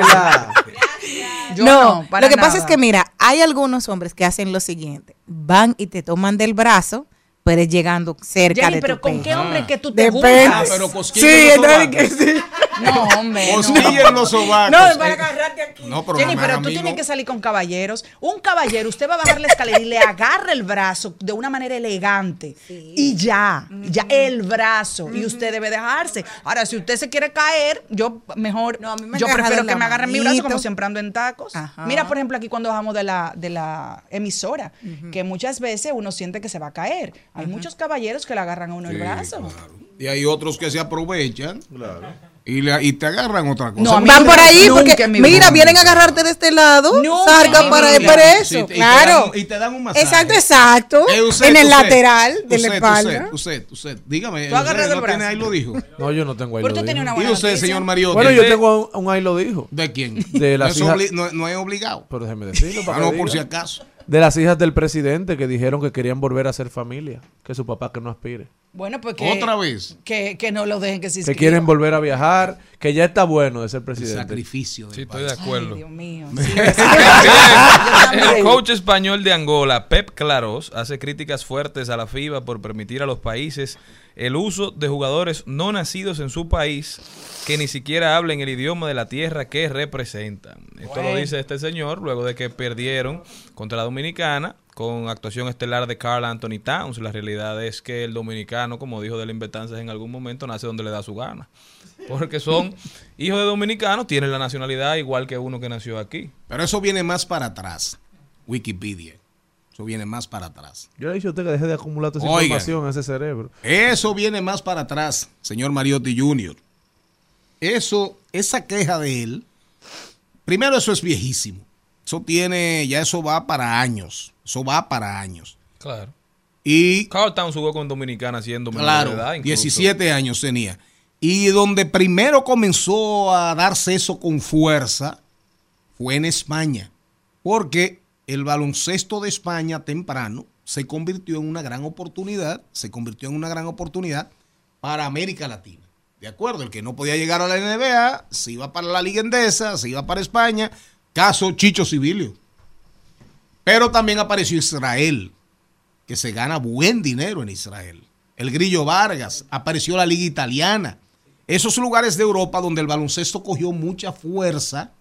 Yo no, no, para lo que pasa nada. es que mira, hay algunos hombres que hacen lo siguiente, van y te toman del brazo, pero es llegando cerca Jenny, de pero tu ¿con pecho. qué hombre que tú te Depende. juntas? Ah, pero cosquilla Sí, en los entonces sobacos. que sí. No, hombre. Cosquilla en los sobacos. No, para agarrarte aquí. No, pero Jenny, no me pero haga tú tienes que salir con caballeros. Un caballero, usted va a bajar la escalera y le agarra el brazo de una manera elegante. Y ya, ya el brazo. Y usted debe dejarse. Ahora, si usted se quiere caer, yo mejor, No, a mí me yo prefiero que la me agarren mi brazo manito. como siempre ando en tacos. Ajá. Mira, por ejemplo, aquí cuando bajamos de la, de la emisora, que muchas veces uno siente que se va a caer. Hay muchos caballeros que le agarran a uno el brazo. claro. Y hay otros que se aprovechan y, le- y te agarran otra cosa. No, Van por ahí porque, mira, vienen a agarrarte de este lado, Nunca salga en mi para por eso, Sí, y te claro. dan- y te dan un masaje. Exacto, exacto. Eh, usted, en el usted, lateral de la usted, espalda. Usted, usted, usted, dígame. ¿Tú usted agarrado el no tiene brazo? ahí lo dijo. No, yo no tengo ahí lo dijo. una ¿Y buena usted, noticia. señor Mariotti? Bueno, yo ¿De- tengo un, un ahí lo dijo. ¿De quién? De no, obli- no- no es obligado. Pero déjeme decirlo. Ah, para no, que por si acaso. De las hijas del presidente que dijeron que querían volver a ser familia. Que su papá que no aspire. Bueno, pues que, Otra vez. Que, que no lo dejen que se Que quieren volver a viajar. Que ya está bueno de ser El presidente. sacrificio. del Sí, estoy de acuerdo. Ay, Dios mío. El coach español de Angola, Pep Claros, hace críticas fuertes a la FIBA por permitir a los países el uso de jugadores no nacidos en su país que ni siquiera hablen el idioma de la tierra que representan. Esto lo dice este señor luego de que perdieron contra la Dominicana con actuación estelar de Carl Anthony Towns. La realidad es que el dominicano, como dijo Delin Betances en algún momento, nace donde le da su gana. Porque son hijos de dominicanos, tienen la nacionalidad igual que uno que nació aquí. Pero eso viene más para atrás. Wikipedia. Eso viene más para atrás. Yo le he dicho a usted que deje de acumular toda esa Oiga. información en ese cerebro. Eso viene más para atrás, señor Mariotti Jr. Eso, esa queja de él, primero eso es viejísimo. Eso tiene, ya eso va para años. Eso va para años. Claro. Y Carl Towns jugó con Dominicana siendo menor Claro, de edad. incluso. 17 años tenía. Y donde primero comenzó a darse eso con fuerza fue en España. Porque el baloncesto de España temprano se convirtió en una gran oportunidad, se convirtió en una gran oportunidad para América Latina. ¿De acuerdo? El que no podía llegar a la NBA, se iba para la Liga Endesa, se iba para España. Caso Chicho Civilio. Pero también apareció Israel, que se gana buen dinero en Israel. El Grillo Vargas, apareció la Liga Italiana. Esos lugares de Europa donde el baloncesto cogió mucha fuerza,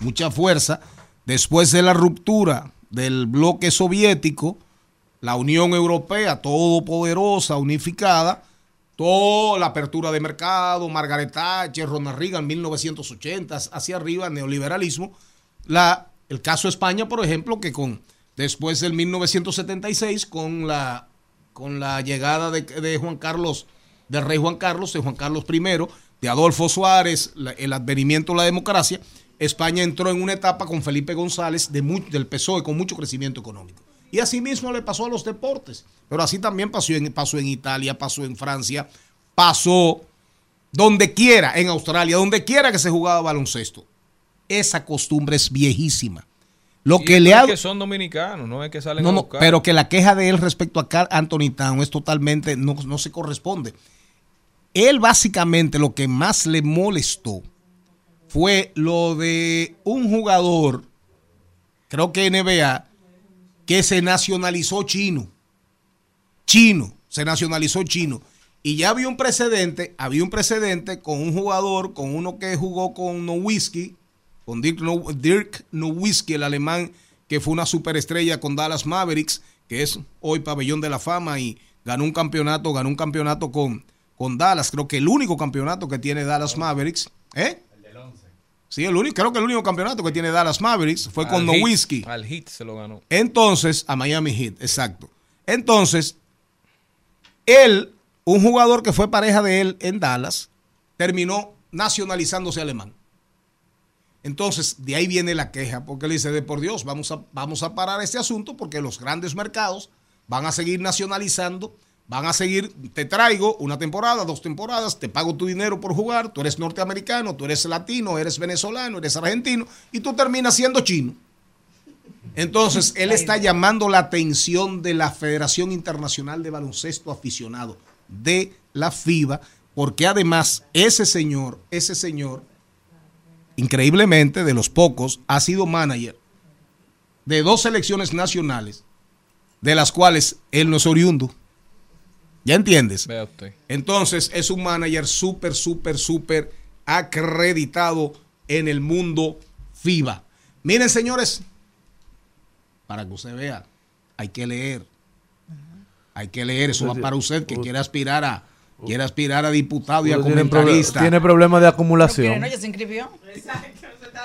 mucha fuerza, después de la ruptura del bloque soviético, la Unión Europea, todopoderosa, unificada, toda la apertura de mercado, Margaret Thatcher, Ronald Reagan, 1980, hacia arriba, neoliberalismo. La, el caso España, por ejemplo, que con después del 1976, con la, con la llegada de, Juan Carlos, del rey Juan Carlos, de Juan Carlos I, de Adolfo Suárez, el advenimiento de la democracia, España entró en una etapa con Felipe González de del PSOE con mucho crecimiento económico. Y así mismo le pasó a los deportes. Pero así también pasó en, pasó en Italia, pasó en Francia, pasó donde quiera, en Australia, donde quiera que se jugaba baloncesto. Esa costumbre es viejísima. Lo Y que le es ha... que son dominicanos, no es que salen No, a no, buscar. pero que la queja de él respecto a Carl Anthony Town es totalmente, no, no se corresponde. Él básicamente lo que más le molestó fue lo de un jugador, creo que NBA, que se nacionalizó chino. Chino, se nacionalizó chino. Y ya había un precedente, había un precedente con un jugador, con uno que jugó con Nowitzki, con Dirk, No- Dirk el alemán, que fue una superestrella con Dallas Mavericks, que es hoy pabellón de la fama y ganó un campeonato, ganó un campeonato con, con Dallas, creo que el único campeonato que tiene Dallas Mavericks, ¿eh? Sí, el único, creo que el único campeonato que tiene Dallas Mavericks fue con Al Heat- Nowitzki. Al Hit se lo ganó. Entonces, a Miami Heat, exacto. Entonces, él, un jugador que fue pareja de él en Dallas, terminó nacionalizándose alemán. Entonces, de ahí viene la queja, porque él dice, de por Dios, vamos a, vamos a parar este asunto porque los grandes mercados van a seguir nacionalizando, van a seguir, te traigo una temporada, dos temporadas, te pago tu dinero por jugar, tú eres norteamericano, tú eres latino, eres venezolano, eres argentino, y tú terminas siendo chino. Entonces, él está llamando la atención de la Federación Internacional de Baloncesto Aficionado, de la FIBA, porque además ese señor, ese señor, increíblemente, de los pocos, ha sido manager de dos selecciones nacionales, de las cuales él no es oriundo. ¿Ya entiendes? Vea usted. Entonces es un manager súper, súper, súper acreditado en el mundo FIBA. Miren, señores, para que usted vea, hay que leer. Hay que leer. Eso va para usted que quiere aspirar a, quiere aspirar a diputado y a comentarista. tiene problemas de acumulación. ¿no? ¿Ya se inscribió?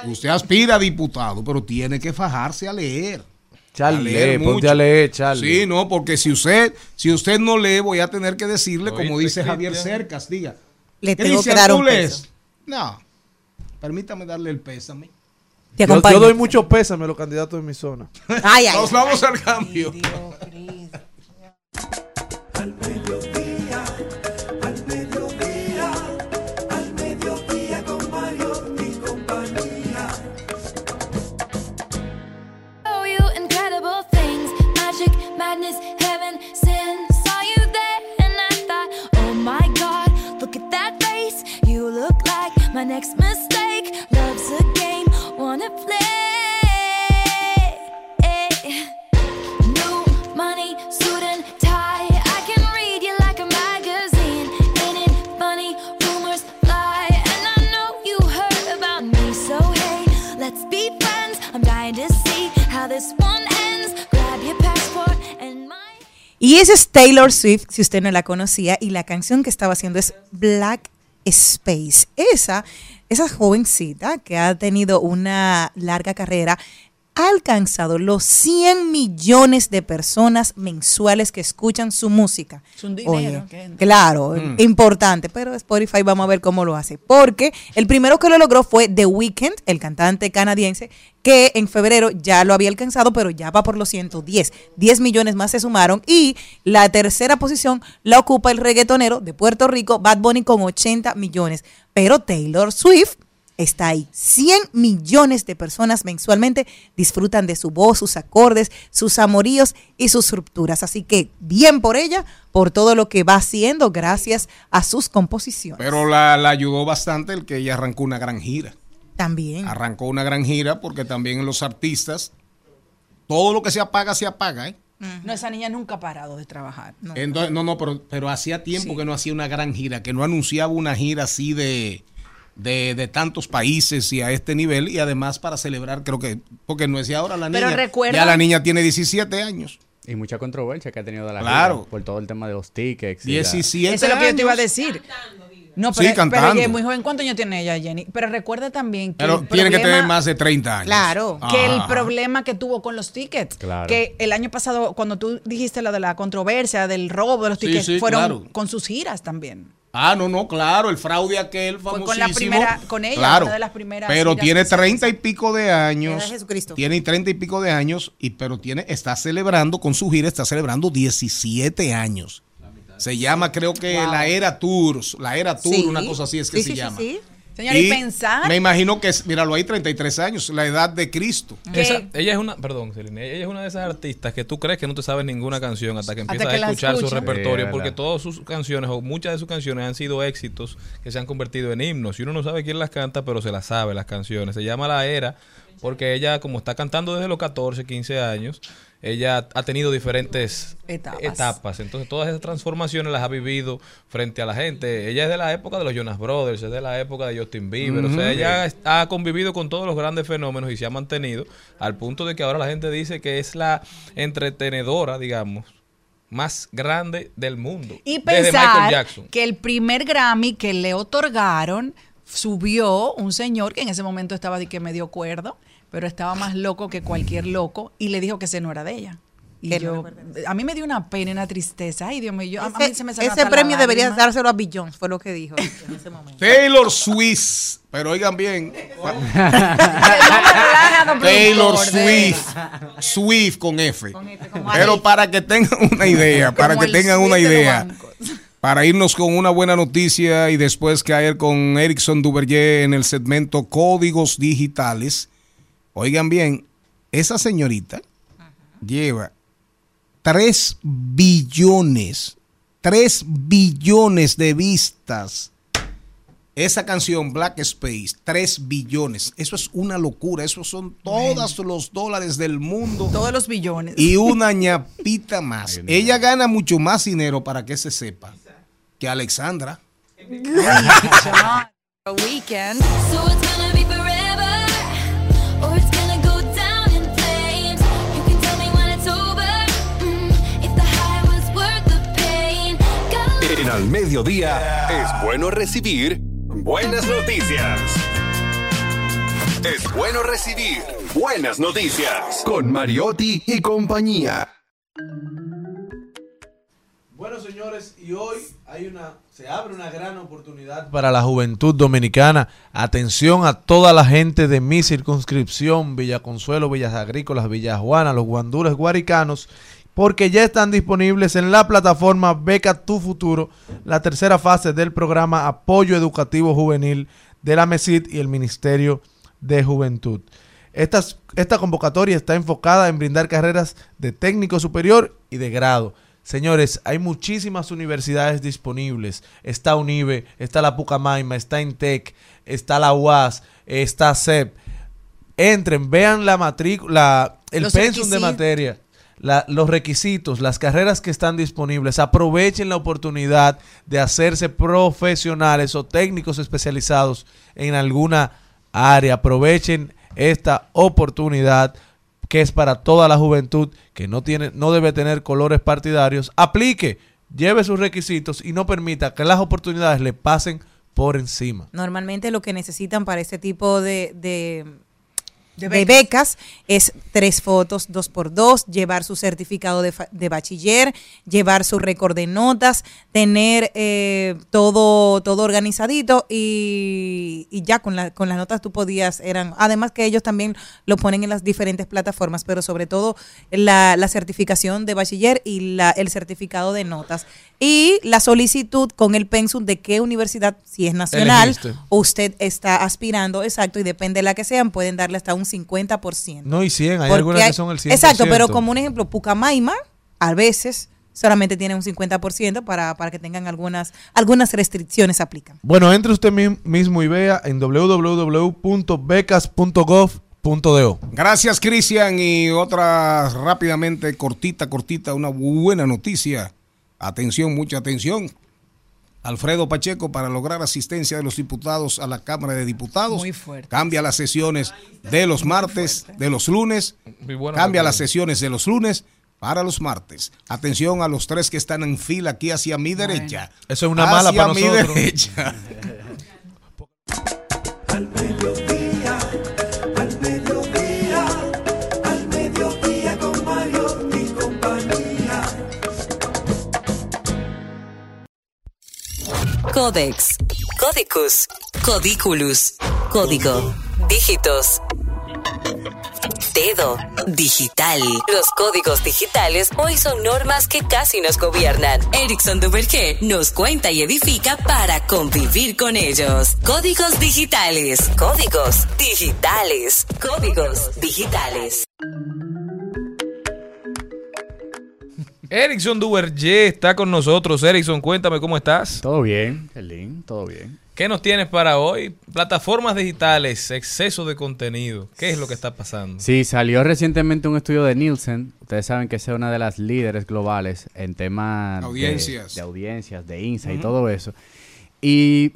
Usted aspira a diputado, pero tiene que fajarse a leer. Charlie, A leer lee, ponte mucho. a leer, Charlie. Sí, no, porque si usted, si usted no lee, voy a tener que decirle, como ¿Oíste, dice Javier? Cercas, diga. Le tengo que dar ¿tú un peso. No, permítame darle el pésame. Te Yo, yo doy mucho pésame a los candidatos de mi zona. Ay, ay, Nos vamos al cambio. Al my next mistake. Love's a game wanna play. New money suit and tie. I can read you like a magazine. Ain't it funny rumors fly and i know you heard about me so hey let's be friends. I'm dying to see how this one ends. Grab your passport and my Y esa es Taylor Swift, si usted no la conocía, y la canción que estaba haciendo es Black Space. Esa, esa jovencita que ha tenido una larga carrera, ha alcanzado los 100 millones de personas mensuales que escuchan su música. Es un dinero claro, Mm. importante, pero Spotify vamos a ver cómo lo hace. Porque el primero que lo logró fue The Weeknd, el cantante canadiense, que en febrero ya lo había alcanzado, pero ya va por los 110. 10 millones más se sumaron. Y la tercera posición la ocupa el reggaetonero de Puerto Rico, Bad Bunny, con 80 millones. Pero Taylor Swift está ahí. 100 millones de personas mensualmente disfrutan de su voz, sus acordes, sus amoríos y sus rupturas. Así que bien por ella, por todo lo que va haciendo gracias a sus composiciones. Pero la, la ayudó bastante el que ella arrancó una gran gira. También. Arrancó una gran gira porque también los artistas, todo lo que se apaga, se apaga, ¿eh? No, esa niña nunca ha parado de trabajar. Entonces, no, no, pero, pero hacía tiempo Sí. que no hacía una gran gira, que no anunciaba una gira así de, de, de tantos países y a este nivel, y además para celebrar, creo que, porque no decía ahora la Pero niña, recuerda- ya la niña tiene 17 años. Y mucha controversia que ha tenido de la Claro. por todo el tema de los tickets. y la- 17 Eso es lo que yo te iba a años. decir. No, Sí, pero, pero cantando. ella es muy joven. ¿Cuántos años tiene ella, Jenny? Pero recuerda también que, Pero el tiene que tener más de 30 años. Claro. que el Ajá. problema que tuvo con los tickets, Claro. que el año pasado cuando tú dijiste lo de la controversia del robo de los Sí, tickets, sí, fueron claro. con sus giras también. Ah, no, no, claro, el fraude aquel Fue famosísimo. con la primera- con ella, claro, una de las primeras Pero tiene treinta y pico de años. Jesucristo. Tiene treinta y pico de años, y pero tiene, está celebrando con su gira, está celebrando 17 años. Se llama, creo que Wow. la Era Tours, la Era Tour, Sí. una cosa así es que Sí, se sí, sí, llama. Sí. Señora, y pensar- Me imagino que es, míralo ahí, 33 años, la edad de Cristo. Esa- ella es una, perdón, Celine, ella es una de esas artistas que tú crees que no te sabes ninguna canción hasta que Hasta empiezas que a escuchar su repertorio, Sí, porque todas sus canciones o muchas de sus canciones han sido éxitos que se han convertido en himnos. Y uno no sabe quién las canta, pero se las sabe las canciones. Se llama La Era porque ella, como está cantando desde los 14, 15 años, ella ha tenido diferentes Etapas. etapas. Entonces, todas esas transformaciones las ha vivido frente a la gente. Ella es de la época de los Jonas Brothers, es de la época de Justin Bieber. O sea, ella ha convivido con todos los grandes fenómenos y se ha mantenido al punto de que ahora la gente dice que es la entretenedora, digamos, más grande del mundo. Y pensar Jackson. que el primer Grammy que le otorgaron subió un señor que en ese momento estaba de que medio cuerdo, pero estaba más loco que cualquier loco y le dijo que ese no era de ella. Y no yo, a mí me dio una pena y una tristeza. Ay, Dios mío, yo, a- a mí Ese, se me salió ese premio debería dárselo a Billions, fue lo que dijo en ese momento. Taylor Swift, pero oigan bien. Taylor Swift, Swift con F. como Pero para que tengan una idea, para Como que tengan Swift una idea, para irnos con una buena noticia y después caer con Erickson Duverger en el segmento Códigos Digitales. Oigan bien, esa señorita lleva 3 billones, 3 billones de vistas Esa canción Black Space, 3 billones. Eso es una locura. Esos son todos los dólares del mundo. Todos los billones. Y una ñapita más. Ella gana mucho más dinero para que se sepa que Alexandra. weekend. So it's gonna be En Al Mediodía es bueno recibir buenas noticias. Es bueno recibir buenas noticias con Mariotti y compañía. Bueno, señores, y hoy hay una, se abre una gran oportunidad para la juventud dominicana. Atención a toda la gente de mi circunscripción, Villa Consuelo, Villas Agrícolas, Villa Juana, los guandules guaricanos, porque ya están disponibles en la plataforma Beca Tu Futuro, la tercera fase del programa Apoyo Educativo Juvenil de la MESID y el Ministerio de Juventud. Estas- esta convocatoria está enfocada en brindar carreras de técnico superior y de grado. Señores, hay muchísimas universidades disponibles. Está UNIBE, está la Pucamaima, está INTEC, está la UAS, está CEP. Entren, vean la matrícula, el Los pensum de materia, la- los requisitos, las carreras que están disponibles. Aprovechen la oportunidad de hacerse profesionales o técnicos especializados en alguna área. Aprovechen esta oportunidad que es para toda la juventud, que no tiene, no debe tener colores partidarios. Aplique, lleve sus requisitos y no permita que las oportunidades le pasen por encima. Normalmente lo que necesitan para este tipo de, de, De de becas. es tres fotos, dos por dos, llevar su certificado de, fa- de bachiller, llevar su récord de notas, tener eh, todo, todo organizadito y, y ya con, la, con las notas tú podías, eran, además que ellos también lo ponen en las diferentes plataformas, pero sobre todo la, la certificación de bachiller y la, el certificado de notas. Y la solicitud con el pensum de qué universidad, si es nacional, Elegiste. usted está aspirando, exacto, y depende de la que sean, pueden darle hasta un 50%. No, y 100, hay algunas hay- que son el 100%. Exacto, pero como un ejemplo, Pucamaima, a veces solamente tiene un 50% para, para que tengan algunas, algunas restricciones aplican. Bueno, entre usted mi- mismo y vea en www.becas.gov.do. Gracias, Cristian. Y otra rápidamente, cortita, cortita, una buena noticia. Atención, mucha atención. Alfredo Pacheco, para lograr asistencia de los diputados a la Cámara de Diputados, Muy fuerte. cambia las sesiones de los martes, de los lunes, cambia las sesiones de los lunes para los martes. Atención a los tres que están en fila aquí hacia mi derecha. Eso es una mala Hacia para mi nosotros. derecha. Codex, Codicus, Codiculus, Código, Dígitos. Dedo, digital. Los códigos digitales hoy son normas que casi nos gobiernan. Erickson Duverger nos cuenta y edifica para convivir con ellos. Códigos digitales, códigos digitales, códigos digitales. Erickson Duverger está con nosotros. Erickson, cuéntame cómo estás. Todo bien, Elin, todo bien. ¿Qué nos tienes para hoy? Plataformas digitales, exceso de contenido. ¿Qué es lo que está pasando? Sí, salió recientemente un estudio de Nielsen. Ustedes saben que es una de las líderes globales en temas de- Audiencias. De, audiencias, de INSA y todo eso. Y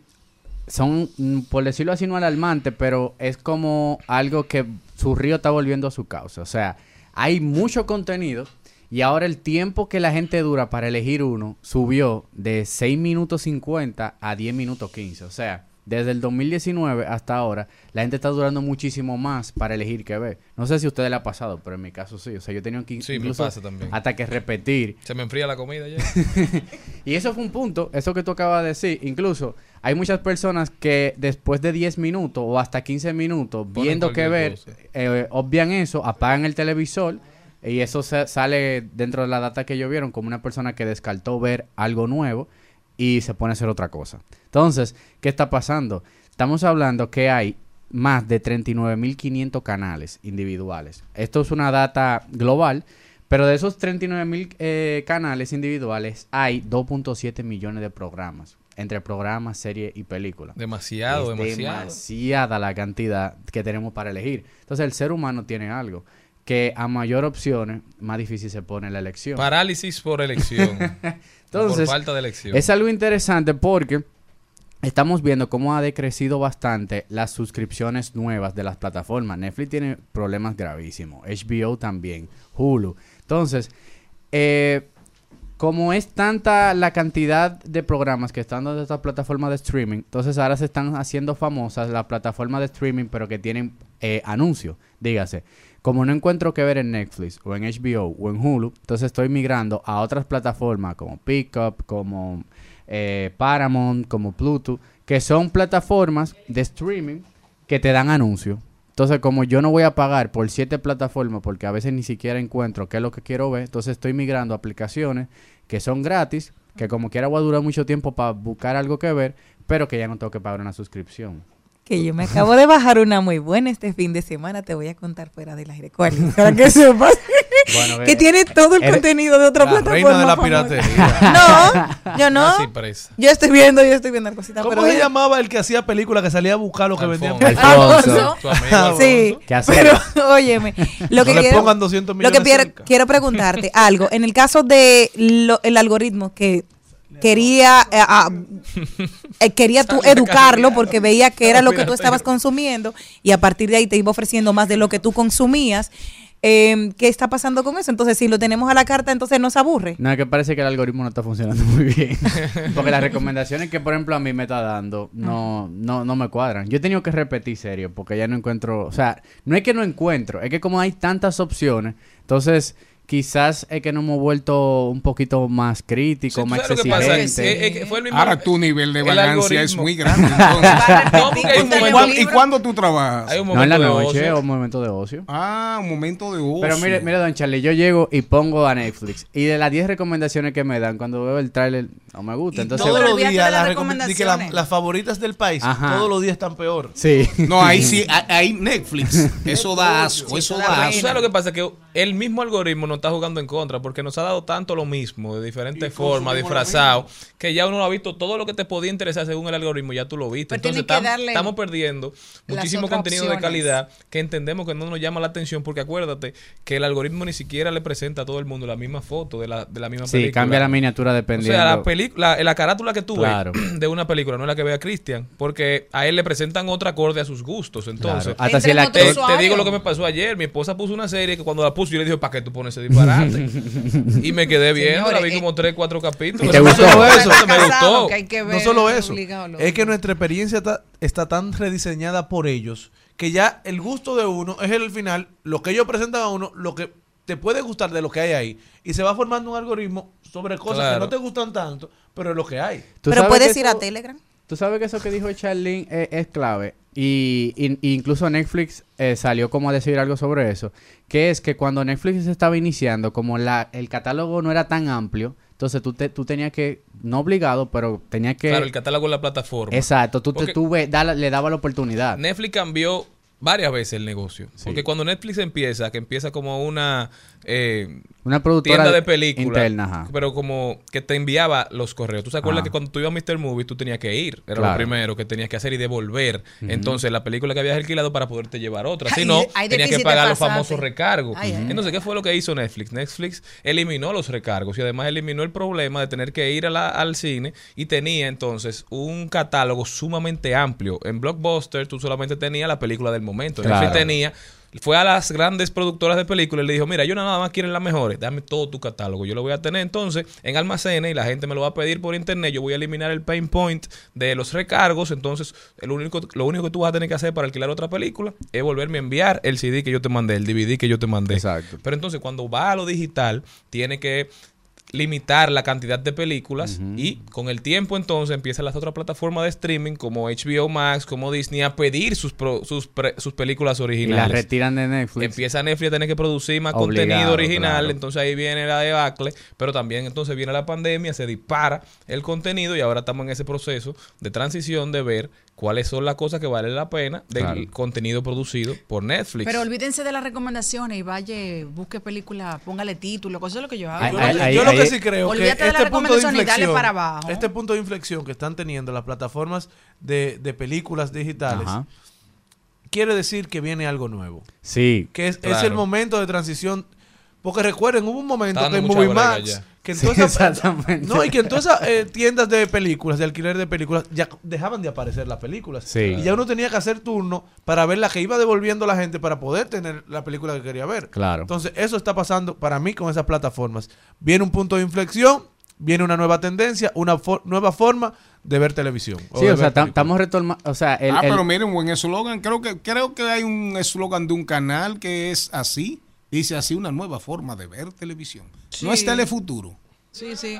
son, mm, por decirlo así, no alarmantes, pero es como algo que su río está volviendo a su causa. O sea, hay mucho contenido y ahora el tiempo que la gente dura para elegir uno subió de 6 minutos 50 a 10 minutos 15. O sea, desde el 2019 hasta ahora, la gente está durando muchísimo más para elegir qué ver. No sé si a ustedes le ha pasado, pero en mi caso sí. O sea, yo he tenido que Sí, me incluso pasa también. hasta que repetir. Se me enfría la comida ya. Y eso fue un punto, eso que tú acabas de decir. Incluso hay muchas personas que después de 10 minutos o hasta 15 minutos, Ponen viendo qué ver, eh, obvian eso, apagan el televisor y eso se- sale dentro de la data que ellos vieron como una persona que descartó ver algo nuevo y se pone a hacer otra cosa. Entonces, ¿qué está pasando? Estamos hablando que hay más de 39.500 canales individuales. Esto es una data global, Pero de esos 39 mil eh, canales individuales, hay 2.7 millones de programas. Entre programas, series y películas. Demasiado, Es demasiado. demasiada la cantidad que tenemos para elegir. Entonces, el ser humano tiene algo. Que a mayor opciones, más difícil se pone la elección. Parálisis por elección. Entonces, por falta de elección. es algo interesante porque estamos viendo cómo ha decrecido bastante las suscripciones nuevas de las plataformas. Netflix tiene problemas gravísimos, HBO también, Hulu. Entonces, eh, como es tanta la cantidad de programas que están dando estas plataformas de streaming, entonces ahora se están haciendo famosas las plataformas de streaming, pero que tienen eh, anuncios. Dígase, como no encuentro que ver en Netflix o en HBO o en Hulu, entonces estoy migrando a otras plataformas como Pickup, como eh, Paramount, como Pluto, que son plataformas de streaming que te dan anuncios. Entonces, como yo no voy a pagar por siete plataformas, porque a veces ni siquiera encuentro qué es lo que quiero ver, entonces estoy migrando a aplicaciones que son gratis, que como quiera voy a durar mucho tiempo para buscar algo que ver, pero que ya no tengo que pagar una suscripción. Que yo me acabo de bajar una muy buena este fin de semana. Te voy a contar fuera del aire cuál para que sepas. Bueno, que tiene todo el contenido de otra la plataforma. reina de la famosa. piratería. No, yo no. Yo estoy viendo, yo estoy viendo cositas. ¿Cómo pero se ella- llamaba el que hacía películas que salía a buscar lo que vendían? Alfonso. Alfonso. Sí, pero óyeme, lo que No le quiero, pongan 200 lo que quiero, preguntarte algo. En el caso de lo- el algoritmo que quería eh, ah, eh, quería tú educarlo porque veía que era lo que tú estabas consumiendo y a partir de ahí te iba ofreciendo más de lo que tú consumías. Eh, ¿Qué está pasando con eso? Entonces, si lo tenemos a la carta, entonces nos aburre. No, es que parece que el algoritmo no está funcionando muy bien. Porque las recomendaciones que, por ejemplo, a mí me está dando no, no, no me cuadran. Yo he tenido que repetir serio porque ya no encuentro... O sea, no es que no encuentro, es que como hay tantas opciones, entonces quizás es que nos hemos vuelto un poquito más críticos, Sí, ¿tú más que exigentes. Que Ahora tu nivel de vagancia es muy grande. No, ¿Y momento- cuán- ¿Y cuándo tú trabajas? Hay un No en la momento de noche o un momento de ocio. Ah, un momento de ocio. Pero mire, mire, don Charlie, yo llego y pongo a Netflix. Y de las 10 recomendaciones que me dan, cuando veo el tráiler, no me gusta. Entonces, todos los días las que la- recomendaciones. las favoritas del país, Ajá. todos los días están peor. sí. No, ahí sí, ahí- Netflix. Eso da asco, eso da ¿Tú asco. sabes lo que pasa? Que el mismo algoritmo nos está jugando en contra porque nos ha dado tanto lo mismo, de diferentes formas, disfrazado, que ya uno lo ha visto. Todo lo que te podía interesar según el algoritmo, ya tú lo viste. Pero Entonces tienen que tam- darle estamos perdiendo muchísimo contenido de calidad que entendemos que no nos llama la atención porque acuérdate que el algoritmo ni siquiera le presenta a todo el mundo la misma foto de la, de la misma Sí, película. cambia la miniatura O dependiendo. sea, la, película, la carátula que tú Claro. ves de una película no es la que ve a Cristian, porque a él le presentan otra acorde a sus gustos. Entonces, Claro. Hasta si el actor- te digo lo que me pasó ayer. Mi esposa puso una serie que cuando la puso yo le dije, ¿para qué tú pones ese disparate? y me quedé viendo, la vi Señores, como tres, cuatro capítulos. ¿Y te gustó eso? Me gustó. Que No solo eso, es que nuestra experiencia está, está tan rediseñada por ellos que ya el gusto de uno es el final, lo que ellos presentan a uno, lo que te puede gustar de lo que hay ahí. Y se va formando un algoritmo sobre cosas Claro. que no te gustan tanto, pero es lo que hay. ¿Tú Pero sabes puedes ir a Telegram. Tú sabes que eso que dijo Charlene es, es clave. Y, y- incluso Netflix eh, salió como a decir algo sobre eso. Que es que cuando Netflix estaba iniciando, como la, el catálogo no era tan amplio, entonces tú, te, tú tenías que, no obligado, pero tenías que... Claro, el catálogo de la plataforma. Exacto, tú, te, tú ve- le daba la oportunidad. Netflix cambió varias veces el negocio. Porque cuando Netflix empieza, que empieza como una eh, Una productora tienda de películas, interna, ajá. pero como que te enviaba los correos. ¿Tú te acuerdas Ajá. que cuando tú ibas a Mr. Movie tú tenías que ir? Era lo primero que tenías que hacer y devolver. Entonces la película que habías alquilado para poderte llevar otra. Si no, ay, tenías que pagar los famosos recargos. Ay, ay. Entonces, ¿qué fue lo que hizo Netflix? Netflix eliminó los recargos y además eliminó el problema de tener que ir a la- al cine y tenía entonces un catálogo sumamente amplio. En Blockbuster tú solamente tenías la película del momento. Claro. Netflix tenía fue a las grandes productoras de películas y le dijo, mira, yo nada más quiero las mejores, dame todo tu catálogo. Yo lo voy a tener entonces en almacenes y la gente me lo va a pedir por internet. Yo voy a eliminar el pain point de los recargos. Entonces, el único, lo único que tú vas a tener que hacer para alquilar otra película es volverme a enviar el CD que yo te mandé, el DVD que yo te mandé. Exacto. Pero entonces, cuando va a lo digital, tiene que limitar la cantidad de películas y con el tiempo entonces empiezan las otras plataformas de streaming como HBO Max, como Disney a pedir sus pro- sus, pre- sus películas Y originales. la retiran de Netflix. Empieza Netflix a tener que producir más Obligado, contenido original, claro. entonces ahí viene la debacle, pero también entonces viene la pandemia, se dispara el contenido y ahora estamos en ese proceso de transición de ver cuáles son las cosas que valen la pena del Claro. contenido producido por Netflix. Pero olvídense de las recomendaciones y vaya, busque película, póngale título, cosas es lo que yo hago. Yo, lo que- yo lo que sí creo que Olvídate de las este punto de recomendaciones y dale inflexión, para abajo. este punto de inflexión que están teniendo las plataformas de, de películas digitales, Ajá. quiere decir que viene algo nuevo. Sí. Que es, el momento de transición. Porque recuerden, hubo un momento que en dando que en Sí, todas esas- exactamente. no, y que en todas esas eh, tiendas de películas, de alquiler de películas, ya dejaban de aparecer las películas. Sí. Y ya uno tenía que hacer turno para ver la que iba devolviendo la gente para poder tener la película que quería ver. Claro. Entonces, eso está pasando para mí con esas plataformas. Viene un punto de inflexión, viene una nueva tendencia, una nueva forma de ver televisión. Sí, o sea, estamos retomando, o sea, el, ah, el- pero miren, buen eslogan. Creo que, creo que hay un eslogan de un canal que es así. Dice así, una nueva forma de ver televisión. No es Sí. Telefuturo. Sí, sí.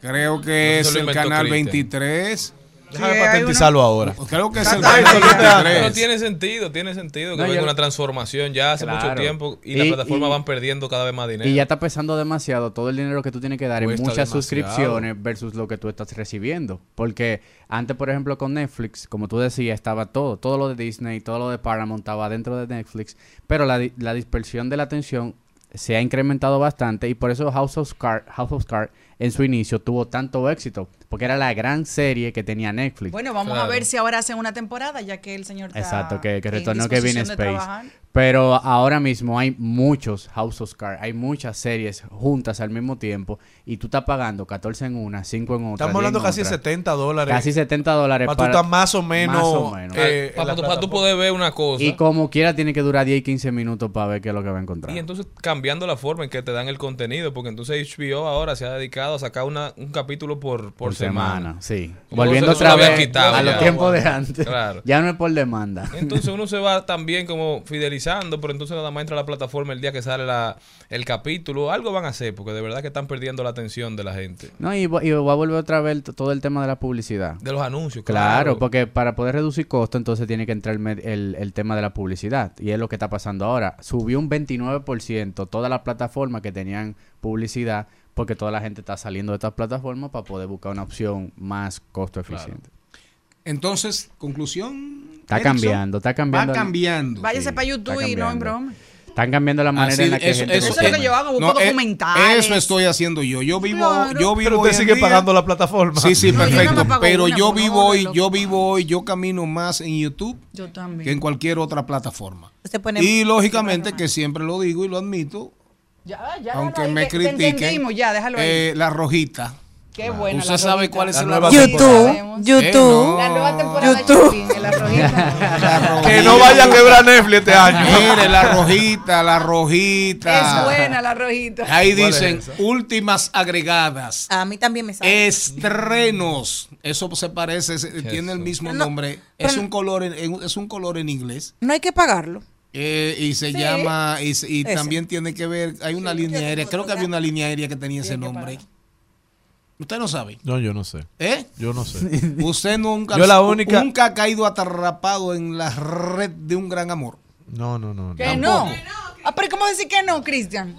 Creo que Eso es el canal Cristian. 23. Déjame patentizarlo ahora. Creo que es el 23. tiene sentido, tiene sentido que No, venga yo- una transformación ya hace mucho tiempo y, Y- las plataformas van perdiendo cada vez más dinero. Y ya está pesando demasiado todo el dinero que tú tienes que dar en Cuesta muchas demasiado. suscripciones versus lo que tú estás recibiendo. Porque antes, por ejemplo, con Netflix, como tú decías, estaba todo. Todo lo de Disney, todo lo de Paramount estaba dentro de Netflix. Pero la dispersión de la atención se ha incrementado bastante y por eso House of Cards House of Cards en su inicio tuvo tanto éxito. Porque era la gran serie que tenía Netflix. Bueno, vamos a ver si ahora hacen una temporada, ya que el señor está Exacto, que, que retornó Kevin Space. trabajar. Pero ahora mismo hay muchos House of Cards, hay muchas series juntas al mismo tiempo y tú estás pagando 14 en una, 5 en otra. Estamos 10 hablando en casi otra. 70 dólares. Casi 70 dólares Para tú estar más o menos, más o menos. eh, para, tú- para tú poder ver una cosa. Y como quiera tiene que durar 10 y 15 minutos para ver qué es lo que va a encontrar. Y entonces cambiando la forma en que te dan el contenido, porque entonces HBO ahora se ha dedicado a sacar una, un capítulo por, por, por semana, sí. Y Volviendo otra vez quitado a los tiempos de antes. Claro. Ya no es por demanda. Entonces uno se va también como fidelizando, pero entonces nada más entra a la plataforma el día que sale la, el capítulo. Algo van a hacer, porque de verdad que están perdiendo la atención de la gente. No, y, va- y va a volver otra vez todo el tema de la publicidad. De los anuncios, Claro, claro. porque para poder reducir costos, entonces tiene que entrar el, med- el, el tema de la publicidad. Y es lo que está pasando ahora. Subió un 29% todas las plataformas que tenían publicidad, porque toda la gente está saliendo de estas plataformas para poder buscar una opción más costo eficiente. Entonces, conclusión. Está Erickson, cambiando, está cambiando. Va cambiando. Váyase para YouTube y no en broma. Están cambiando la manera Así, en la que eso- gente eso- Eso es lo que yo hago, busco No, eh, documentales. Eso estoy haciendo yo. Yo vivo, Claro. yo vivo Pero usted sigue día- pagando la plataforma. Sí, sí, No, perfecto. pero una yo vivo hoy, yo vivo hoy, yo camino más en YouTube Yo también. que en cualquier otra plataforma. Pone- Y lógicamente que siempre lo digo y lo admito, Ya, ya, aunque me critiquen, ya, déjalo ahí. eh, la rojita. Qué buena ¿Usted la sabe cuál es La nueva rojita? YouTube, YouTube. Eh, no. La nueva temporada YouTube. de la rojita. Que no vaya a quebrar Netflix este año. Mire, la rojita, la rojita. Es buena la rojita. Ahí ¿Cuál es dicen últimas agregadas. A mí también me sale. Estrenos. Eso se parece, se- tiene el mismo No, nombre. Es un color en, en- es un color en inglés. No hay que pagarlo. Eh, y se Sí. llama, y, se- y también tiene que ver, hay una línea aérea, creo que había una línea aérea que tenía ese nombre. Usted no sabe. No, yo no sé. ¿Eh? Yo no sé. Usted nunca, Yo la única- nunca ha caído atrapado en la red de un gran amor. No, no, no. no. Que no. Ah, pero ¿cómo decir que no, Cristian?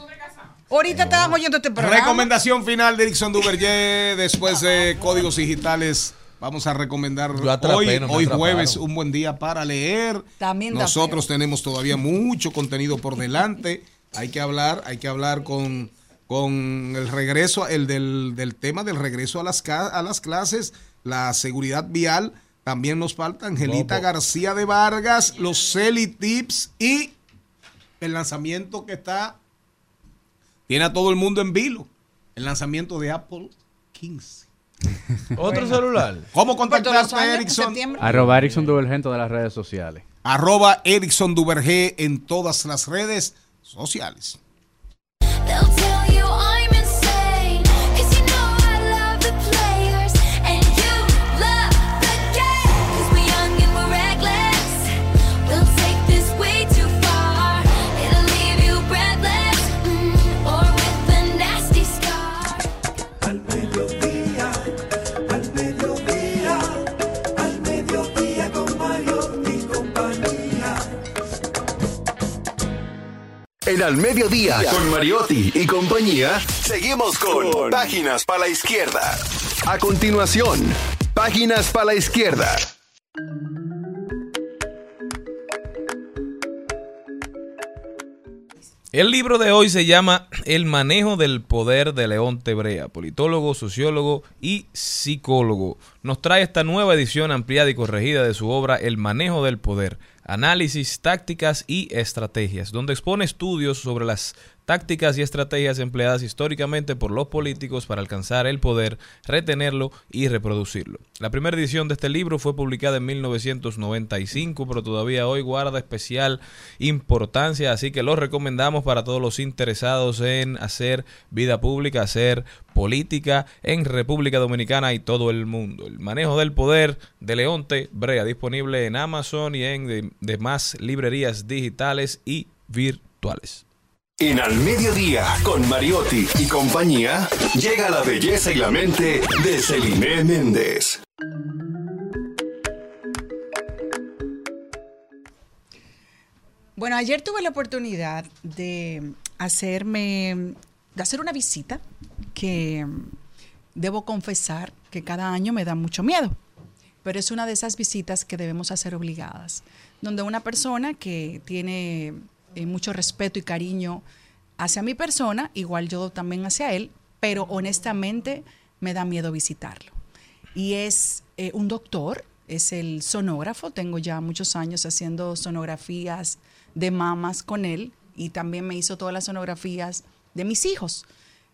Ahorita estábamos oyendo este programa. Recomendación final de Erickson Duverger después de Códigos Digitales. Vamos a recomendar atrapé, hoy, no hoy jueves, un buen día para leer. También Nosotros tenemos todavía mucho contenido por delante. Hay que hablar, hay que hablar con, con el regreso, el del, del tema del regreso a las, a las clases, la seguridad vial. También nos falta Angelita García de Vargas, los Celi Tips y el lanzamiento que está tiene a todo el mundo en vilo. El lanzamiento de Apple 15. ¿Otro celular? ¿Cómo los contactarte, en Erickson? Arroba Erickson Duvergento de las redes sociales. Arroba Erickson Duvergé en todas las redes sociales. En Al Mediodía, con Mariotti y compañía, seguimos con Páginas para la Izquierda. A continuación, Páginas para la Izquierda. El libro de hoy se llama El manejo del poder de León Tebrea, politólogo, sociólogo y psicólogo. Nos trae esta nueva edición ampliada y corregida de su obra El manejo del poder, análisis, tácticas y estrategias, donde expone estudios sobre las tácticas y estrategias empleadas históricamente por los políticos para alcanzar el poder, retenerlo y reproducirlo. La primera edición de este libro fue publicada en 1995, pero todavía hoy guarda especial importancia, así que lo recomendamos para todos los interesados en hacer vida pública, hacer política en República Dominicana y todo el mundo. El manejo del poder de Leonte Brea, disponible en Amazon y en de- demás librerías digitales y virtuales. En Al Mediodía, con Mariotti y compañía, llega la belleza y la mente de Celine Méndez. Bueno, ayer tuve la oportunidad de hacerme, de hacer una visita que debo confesar que cada año me da mucho miedo, pero es una de esas visitas que debemos hacer obligadas, donde una persona que tiene eh, mucho respeto y cariño hacia mi persona, igual yo también hacia él, pero honestamente me da miedo visitarlo. Y es eh, un doctor, es el sonógrafo, tengo ya muchos años haciendo sonografías de mamas con él y también me hizo todas las sonografías de mis hijos.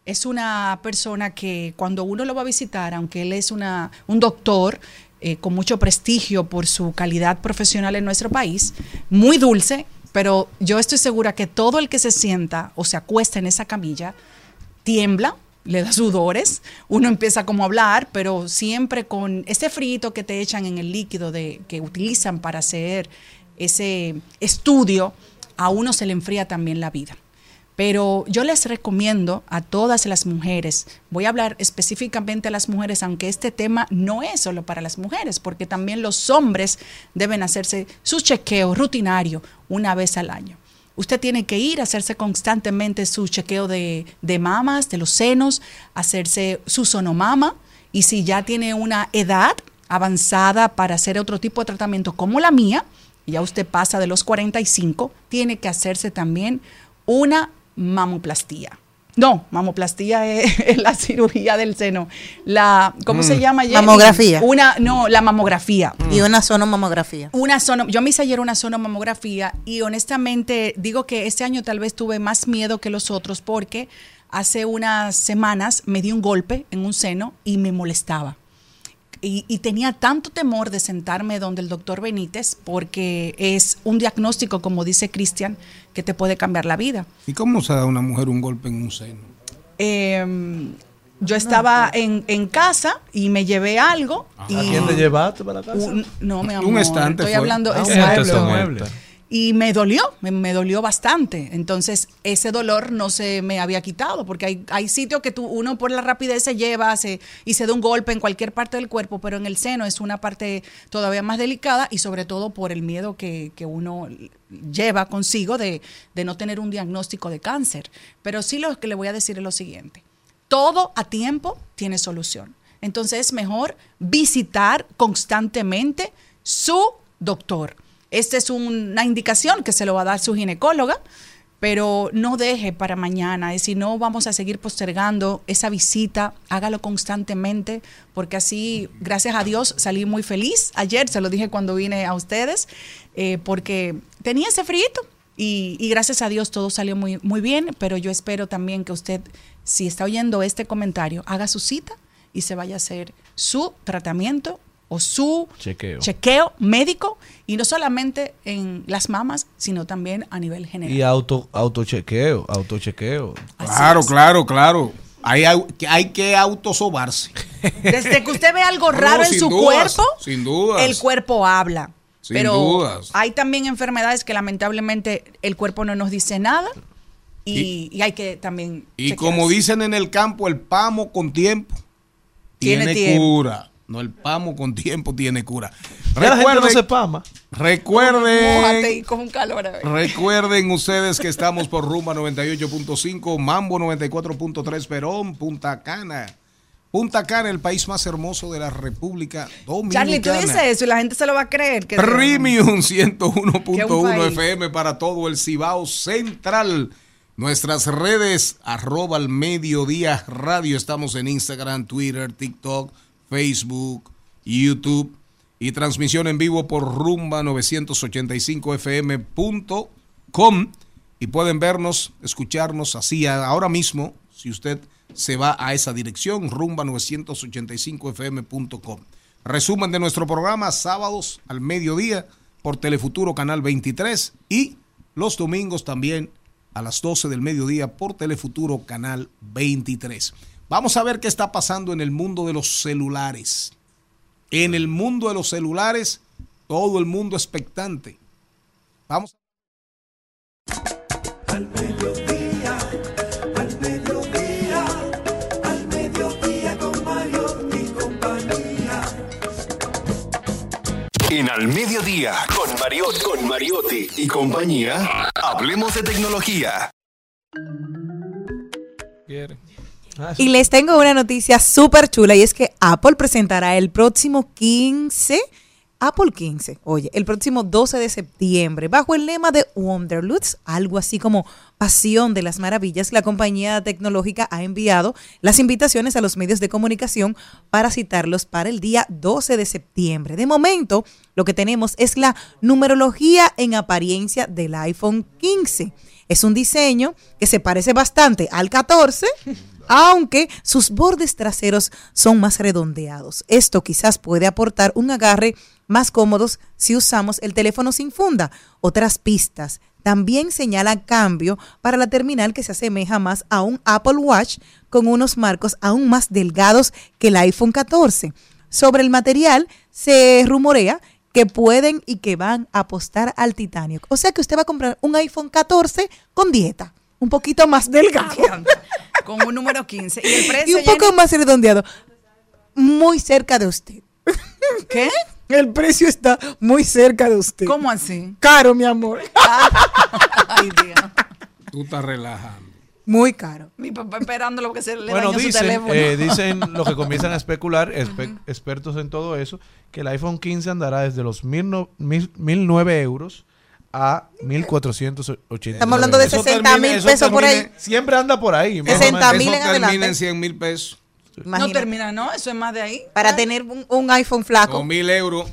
Es una persona que cuando uno lo va a visitar, aunque él es una, un doctor eh, con mucho prestigio por su calidad profesional en nuestro país, muy dulce, pero yo estoy segura que todo el que se sienta o se acuesta en esa camilla tiembla, le da sudores, uno empieza como a hablar, pero siempre con ese frito que te echan en el líquido de, que utilizan para hacer ese estudio, a uno se le enfría también la vida. Pero yo les recomiendo a todas las mujeres, voy a hablar específicamente a las mujeres, aunque este tema no es solo para las mujeres, porque también los hombres deben hacerse su chequeo rutinario una vez al año. Usted tiene que ir a hacerse constantemente su chequeo de, de mamas, de los senos, hacerse su sonomama y si ya tiene una edad avanzada para hacer otro tipo de tratamiento como la mía, ya usted pasa de los 45, tiene que hacerse también una mamoplastía. No, mamoplastía es, es la cirugía del seno. La, ¿cómo se Mm. llama? Jenny? Mamografía. Una, no, la mamografía. Y una sonomamografía. Una sono, yo me hice ayer una sonomamografía y honestamente digo que este año tal vez tuve más miedo que los otros porque hace unas semanas me di un golpe en un seno y me molestaba. Y, y tenía tanto temor de sentarme donde el doctor Benítez porque es un diagnóstico, como dice Cristian, que te puede cambiar la vida. ¿Y cómo se da a una mujer un golpe en un seno? Eh, yo estaba en, en casa y me llevé algo. y ¿A quién te llevaste para casa? un- no, mi Un amor. estante Estoy fue. hablando. Ah, un exacto. Y me dolió, me, me dolió bastante. Entonces, ese dolor no se me había quitado, porque hay, hay sitios que tú, uno por la rapidez se lleva se, y se da un golpe en cualquier parte del cuerpo, pero en el seno es una parte todavía más delicada y sobre todo por el miedo que, que uno lleva consigo de, de no tener un diagnóstico de cáncer. Pero sí lo que le voy a decir es lo siguiente. Todo a tiempo tiene solución. Entonces es mejor visitar constantemente su doctor. Esta es una indicación que se lo va a dar su ginecóloga, pero no deje para mañana. Y si no, vamos a seguir postergando esa visita. Hágalo constantemente, porque así, gracias a Dios, salí muy feliz. Ayer se lo dije cuando vine a ustedes, eh, porque tenía ese frío y, y gracias a Dios todo salió muy, muy bien. Pero yo espero también que usted, si está oyendo este comentario, haga su cita y se vaya a hacer su tratamiento o su Chequeo. chequeo médico y no solamente en las mamas, sino también a nivel general. Y auto, autochequeo, autochequeo. Claro, claro, claro. Hay, hay que autosobarse. Desde que usted ve algo No, raro en su dudas, cuerpo, sin dudas. el cuerpo habla. Sin Pero dudas. hay también enfermedades que lamentablemente el cuerpo no nos dice nada y, y hay que también Y chequearse. como dicen en el campo, el pamo con tiempo Tiene tiene, tiempo. No, el pamo con tiempo tiene cura. Ya la gente no Recuerden- se pama. Recuerden. Con un calor. a ver. Recuerden ustedes que estamos por Rumba 98.5, Mambo 94.3, Perón, Punta Cana. Punta Cana, el país más hermoso de la República Dominicana. Charlie, tú dices eso y la gente se lo va a creer. Que Premium Que un 101.1 país. FM para todo el Cibao Central. Nuestras redes, arroba al mediodía radio. Estamos en Instagram, Twitter, TikTok, Facebook, YouTube. Y transmisión en vivo por rumba985fm.com. Y pueden vernos, escucharnos así ahora mismo, si usted se va a esa dirección, rumba985fm.com. Resumen de nuestro programa, sábados al mediodía por Telefuturo Canal 23 y los domingos también a las 12 del mediodía por Telefuturo Canal 23. Vamos a ver qué está pasando en el mundo de los celulares. En el mundo de los celulares, todo el mundo expectante. Vamos. Al mediodía, al mediodía, al mediodía con Mario y compañía. En Al Mediodía, con Mariotti, con Mariotti y compañía, hablemos de tecnología. Y les tengo una noticia súper chula y es que Apple presentará el próximo 15, Apple 15, oye, el próximo 12 de septiembre, bajo el lema de Wonderloots, algo así como Pasión de las Maravillas, la compañía tecnológica ha enviado las invitaciones a los medios de comunicación para citarlos para el día 12 de septiembre. De momento, lo que tenemos es la numerología en apariencia del iPhone 15. Es un diseño que se parece bastante al 14, aunque sus bordes traseros son más redondeados. Esto quizás puede aportar un agarre más cómodos si usamos el teléfono sin funda. Otras pistas también señalan cambio para la terminal que se asemeja más a un Apple Watch con unos marcos aún más delgados que el iPhone 14. Sobre el material se rumorea que pueden y que van a apostar al titanio. O sea que usted va a comprar un iPhone 14 con dieta, un poquito más delgado Con un número 15. Y el precio. y un poco más redondeado, muy cerca de usted. ¿Qué? El precio está muy cerca de usted. ¿Cómo así? Caro, mi amor. Ay, Dios. Tú estás relajando. Muy caro. Mi papá esperando lo que se le Bueno, dañó su dicen, teléfono. eh, dicen lo que comienzan a especular, espe- expertos en todo eso, que el iPhone 15 andará desde los mil no- mil- 1009 euros a 1480. Estamos hablando de Eso 60 termina- mil eso pesos por ahí. Siempre anda por ahí. más o 60 menos. mil en termina adelante. en 100 mil pesos. no Imagínate. termina, ¿no? Eso es más de ahí. Para tener un, un iPhone flaco. Con mil euros.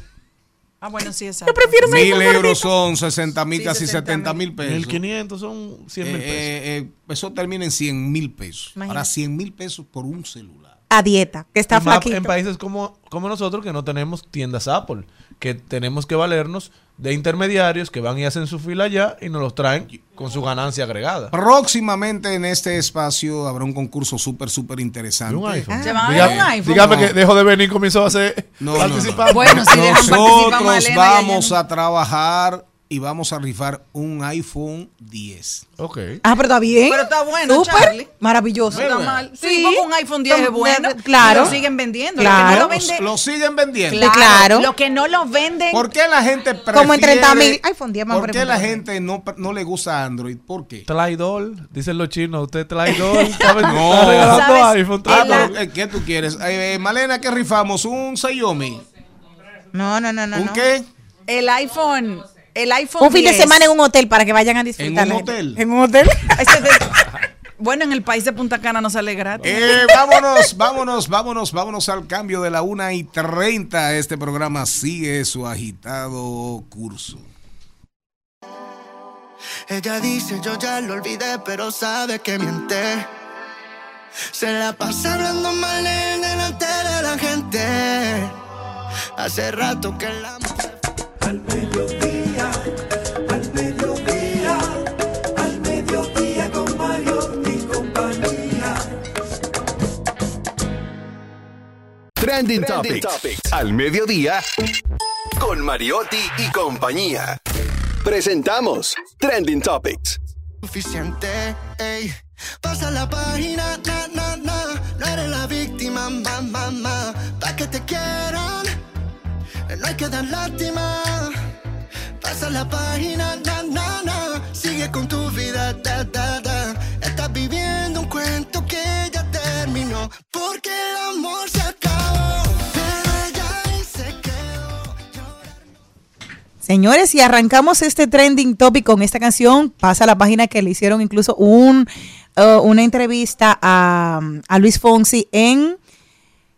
Ah, bueno, sí, exacto. prefiero mi Mil euros gordito. son 60 mil, Sí, casi 60 70 mil pesos. 1500 son 100 mil Eh, pesos. eh, eh, eso termina en 100 mil pesos. Imagínate. Ahora 100 mil pesos por un celular. A dieta, que está más flaquito. en países como, como nosotros que no tenemos tiendas Apple, que tenemos que valernos de intermediarios que van y hacen su fila allá y nos los traen con su ganancia agregada. Próximamente en este espacio habrá un concurso súper, súper De interesante. un iPhone. Se van a Diga- dar un iPhone. Dígame No. que dejó de venir y comenzó a hacer No, no, participar. no. Bueno, si participar Nosotros Malena vamos a trabajar y vamos a rifar un iPhone 10. Ok. Ah, pero está bien. Pero está bueno, Súper Charlie. maravilloso. No está mal. Sí, un iPhone 10 es bueno. claro. Lo siguen vendiendo. Claro. Lo que no lo vende. Lo siguen vendiendo. Claro. claro. Lo que no lo venden. ¿Por qué la gente prefiere... Como en 30.000 iPhone 10 más ¿Por qué la gente no, no le gusta Android? ¿Por qué? Traidor, dicen los chinos, usted traidor, No. ¿Sabes? iPhone. Ah, pero, eh, ¿Qué tú quieres? Eh, eh, Malena, ¿qué rifamos? ¿Un Xiaomi? No, no, no, no. ¿Un no. qué? El iPhone. El iPhone Un fin de 10. semana en un hotel para que vayan a disfrutar. ¿En un hotel? En un hotel. Bueno, en el país de Punta Cana no sale gratis. Eh, vámonos, vámonos, vámonos, vámonos al cambio de la 1 y 30. Este programa sigue su agitado curso. Ella dice yo ya lo olvidé, pero sabe que miente. Se la pasa hablando mal en delante de la gente. Hace rato que la Al mediodía, Trending, Topics. Al mediodía con Mariotti y compañía. Presentamos Trending Topics. suficiente. Ey. Pasa la página, na, na, na. No eres la víctima, ma, ma, ma. Pa' que te quiera queda lástima. Pasa la página, na, na, na. Sigue con tu vida, da, da, da. Estás viviendo un cuento que ya terminó. Porque el amor se Señores, y arrancamos este trending topic con esta canción. Pasa a la página que le hicieron incluso un, uh, una entrevista a, a Luis Fonsi en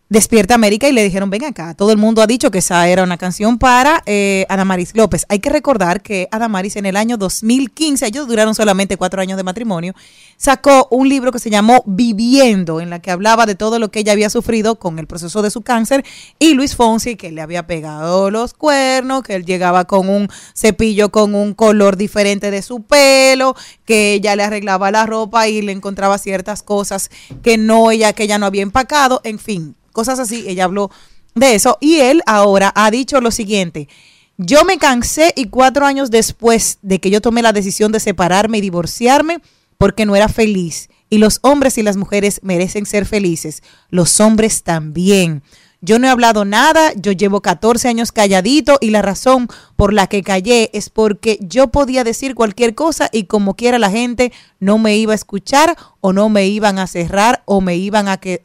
Despierta América y le dijeron, ven acá, todo el mundo ha dicho que esa era una canción para eh, Adamaris López. Hay que recordar que Adamaris en el año 2015, ellos duraron solamente cuatro años de matrimonio, sacó un libro que se llamó Viviendo, en la que hablaba de todo lo que ella había sufrido con el proceso de su cáncer y Luis Fonsi, que le había pegado los cuernos, que él llegaba con un cepillo con un color diferente de su pelo, que ella le arreglaba la ropa y le encontraba ciertas cosas que no ella que ella no había empacado, en fin, cosas así, ella habló de eso y él ahora ha dicho lo siguiente, yo me cansé y cuatro años después de que yo tomé la decisión de separarme y divorciarme porque no era feliz y los hombres y las mujeres merecen ser felices, los hombres también. Yo no he hablado nada, yo llevo 14 años calladito y la razón por la que callé es porque yo podía decir cualquier cosa y como quiera la gente no me iba a escuchar o no me iban a cerrar o me iban a que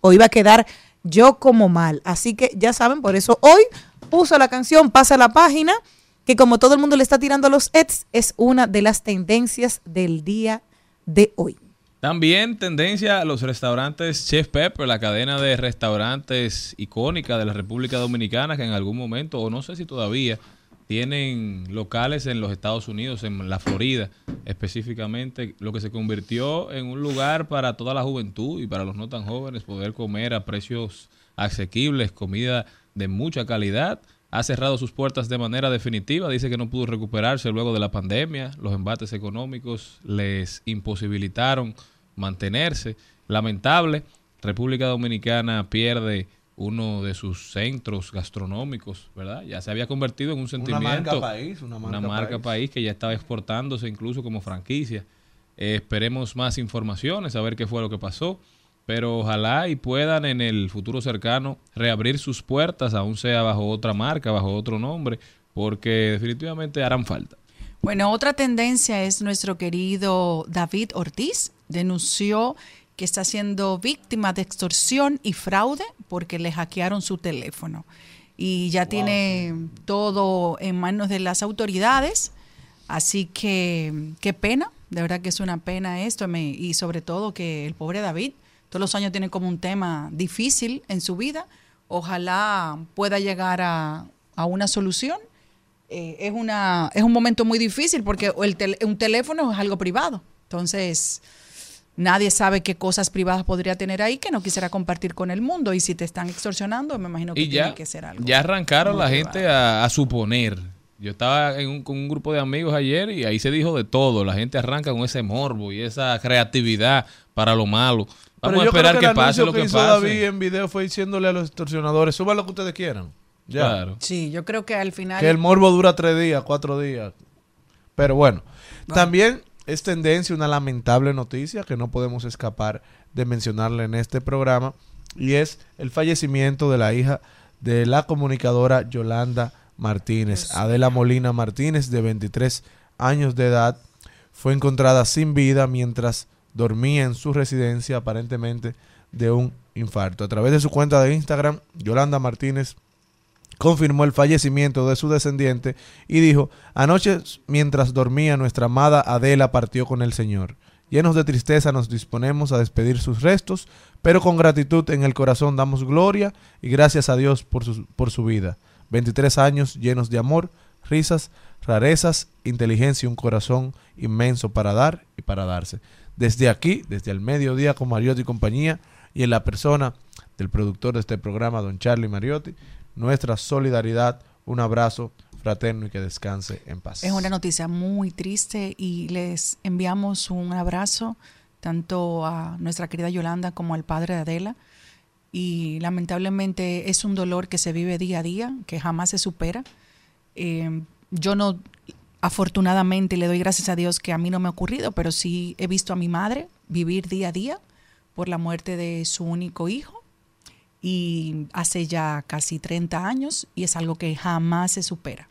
o iba a quedar yo como mal. Así que ya saben, por eso hoy puso la canción Pasa la página, que como todo el mundo le está tirando a los ex, es una de las tendencias del día de hoy. También tendencia a los restaurantes Chef Pepper, la cadena de restaurantes icónica de la República Dominicana, que en algún momento, o no sé si todavía, tienen locales en los Estados Unidos, en la Florida específicamente, lo que se convirtió en un lugar para toda la juventud y para los no tan jóvenes poder comer a precios asequibles, comida de mucha calidad. Ha cerrado sus puertas de manera definitiva, dice que no pudo recuperarse luego de la pandemia, los embates económicos les imposibilitaron mantenerse. Lamentable, República Dominicana pierde uno de sus centros gastronómicos, ¿verdad? Ya se había convertido en un sentimiento. marca país, una marca país. que ya estaba exportándose incluso como franquicia. Eh, esperemos más informaciones, a ver qué fue lo que pasó. Pero ojalá y puedan en el futuro cercano reabrir sus puertas, aún sea bajo otra marca, bajo otro nombre, porque definitivamente harán falta. Bueno, otra tendencia es nuestro querido David Ortiz. Denunció que está siendo víctima de extorsión y fraude porque le hackearon su teléfono. Y ya tiene todo en manos de las autoridades. Así que qué pena, de verdad que es una pena esto. y sobre todo que el pobre David todos los años tiene como un tema difícil en su vida. Ojalá pueda llegar a, a una solución. Eh, es, una, es un momento muy difícil porque el tel- un teléfono es algo privado. Entonces, nadie sabe qué cosas privadas podría tener ahí que no quisiera compartir con el mundo. Y si te están extorsionando, me imagino que Y tiene ya, que ser algo. ya arrancaron la privado. gente a, a suponer. Yo estaba en un- con un grupo de amigos ayer y ahí se dijo de todo. La gente arranca con ese morbo y esa creatividad para lo malo. Vamos Pero a yo esperar creo que, el pase anuncio lo que que hizo pase. David en video fue diciéndole a los extorsionadores, suban lo que ustedes quieran. Ya. Claro. Sí, yo creo que al final. Que el morbo dura tres días, cuatro días. Pero bueno, también es tendencia una lamentable noticia que no podemos escapar de mencionarla en este programa y es el fallecimiento de la hija de la comunicadora Yolanda Martínez. Adela Molina Martínez, de 23 años de edad, fue encontrada sin vida mientras dormía en su residencia aparentemente de un infarto. A través de su cuenta de Instagram, Yolanda Martínez confirmó el fallecimiento de su descendiente y dijo, anoche mientras dormía nuestra amada Adela partió con el Señor. Llenos de tristeza nos disponemos a despedir sus restos, pero con gratitud en el corazón damos gloria y gracias a Dios por su, por su vida. 23 años llenos de amor, risas, rarezas, inteligencia y un corazón inmenso para dar y para darse. Desde aquí, desde el mediodía con Mariotti y compañía y en la persona del productor de este programa, don Charlie Mariotti, nuestra solidaridad, un abrazo fraterno y que descanse en paz. Es una noticia muy triste y les enviamos un abrazo tanto a nuestra querida Yolanda como al padre de Adela. Y lamentablemente es un dolor que se vive día a día, que jamás se supera. Eh, yo no, afortunadamente, le doy gracias a Dios que a mí no me ha ocurrido, pero sí he visto a mi madre vivir día a día por la muerte de su único hijo. Y hace ya casi 30 años y es algo que jamás se supera.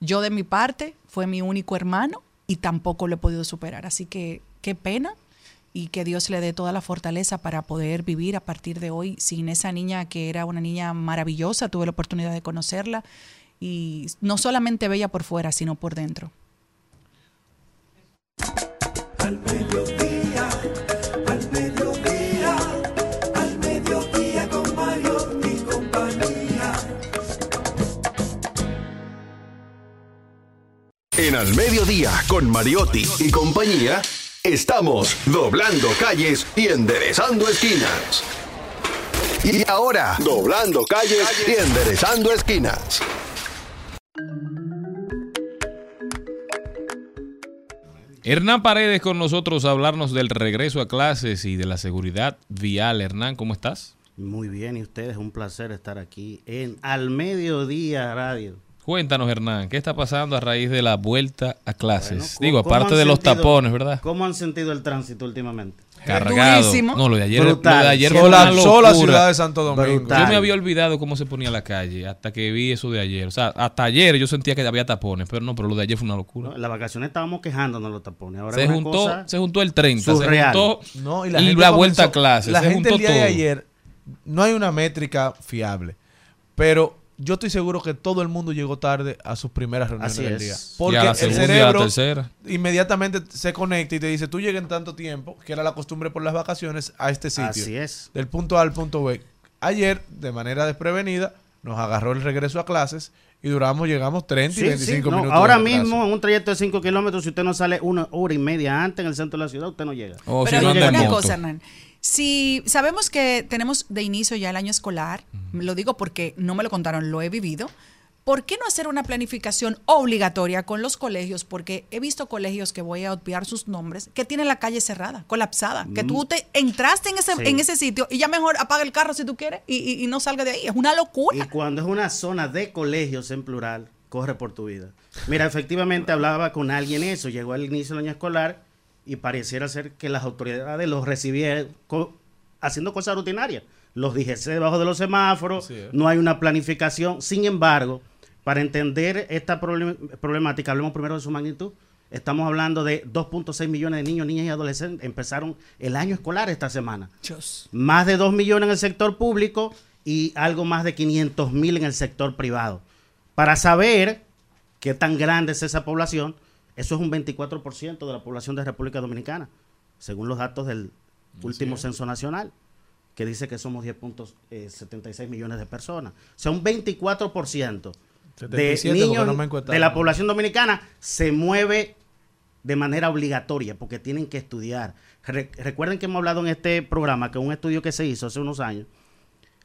Yo de mi parte fue mi único hermano y tampoco lo he podido superar, así que qué pena y que Dios le dé toda la fortaleza para poder vivir a partir de hoy sin esa niña que era una niña maravillosa, tuve la oportunidad de conocerla y no solamente bella por fuera, sino por dentro. En Al Mediodía, con Mariotti y compañía, estamos doblando calles y enderezando esquinas. Y ahora, doblando calles y enderezando esquinas. Hernán Paredes con nosotros a hablarnos del regreso a clases y de la seguridad vial. Hernán, ¿cómo estás? Muy bien, y ustedes, un placer estar aquí en Al Mediodía Radio. Cuéntanos, Hernán, ¿qué está pasando a raíz de la vuelta a clases? ¿Cómo- Digo, aparte de los sentido- tapones, ¿verdad? ¿Cómo han sentido el tránsito últimamente? Cargado. Durísimo. No, lo de ayer, Brutal. lo de ayer fue una la locura. ciudad de Santo Domingo. Brutal. Yo me había olvidado cómo se ponía la calle hasta que vi eso de ayer. O sea, hasta ayer yo sentía que había tapones, pero no, pero lo de ayer fue una locura. No, en las vacaciones estábamos quejándonos los tapones. Ahora se juntó, se juntó el 30, surreal. se juntó No, y y la, vuelta comenzó- a clases, La se gente juntó el día de todo. ayer, no hay una métrica fiable, pero yo estoy seguro que todo el mundo llegó tarde a sus primeras reuniones Así del es. día. Y Porque a la el segunda y a la cerebro tercera. inmediatamente se conecta y te dice, tú llegas en tanto tiempo, que era la costumbre por las vacaciones, a este sitio. Así es. Del punto A al punto B. Ayer, de manera desprevenida, nos agarró el regreso a clases y duramos, llegamos 30 y Sí, 25 sí, no, minutos. ahora mismo, en un trayecto de 5 kilómetros, si usted no sale una hora y media antes en el centro de la ciudad, usted no llega. Oh, Pero si no una cosa, Hernán. Si sabemos que tenemos de inicio ya el año escolar, lo digo porque no me lo contaron, lo he vivido. ¿Por qué no hacer una planificación obligatoria con los colegios? Porque he visto colegios que voy a obviar sus nombres, que tienen la calle cerrada, colapsada, que tú te entraste en ese, Sí. en ese sitio y ya mejor apaga el carro si tú quieres y, y- y no salga de ahí. Es una locura. Y cuando es una zona de colegios en plural, corre por tu vida. Mira, efectivamente hablaba con alguien eso, llegó al inicio del año escolar y pareciera ser que las autoridades los recibían co- haciendo cosas rutinarias. Los dijese debajo de los semáforos, no hay una planificación. Sin embargo, para entender esta problem- problemática, hablemos primero de su magnitud. Estamos hablando de 2.6 millones de niños, niñas y adolescentes. Empezaron el año escolar esta semana. Dios. Más de 2 millones en el sector público y algo más de 500 mil en el sector privado. Para saber qué tan grande es esa población, eso es un 24% de la población de República Dominicana, según los datos del último censo nacional, que dice que somos 10.76 millones de personas. O sea, un 24% de 77 porque niños no de la población dominicana se mueve de manera obligatoria porque tienen que estudiar. Re- recuerden que hemos hablado en este programa que un estudio que se hizo hace unos años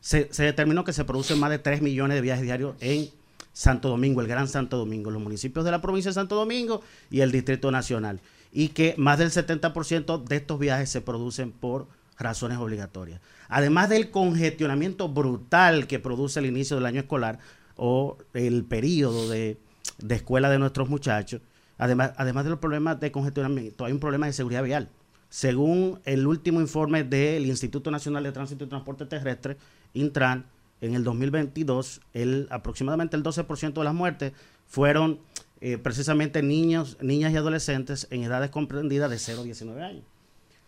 se, se determinó que se producen más de 3 millones de viajes diarios en Santo Domingo, el Gran Santo Domingo, los municipios de la provincia de Santo Domingo y el Distrito Nacional. Y que más del 70% de estos viajes se producen por razones obligatorias. Además del congestionamiento brutal que produce el inicio del año escolar o el periodo de, de escuela de nuestros muchachos, además, además de los problemas de congestionamiento, hay un problema de seguridad vial. Según el último informe del Instituto Nacional de Tránsito y Transporte Terrestre, Intran, en el 2022, el, aproximadamente el 12% de las muertes fueron eh, precisamente niños, niñas y adolescentes en edades comprendidas de 0 a 19 años.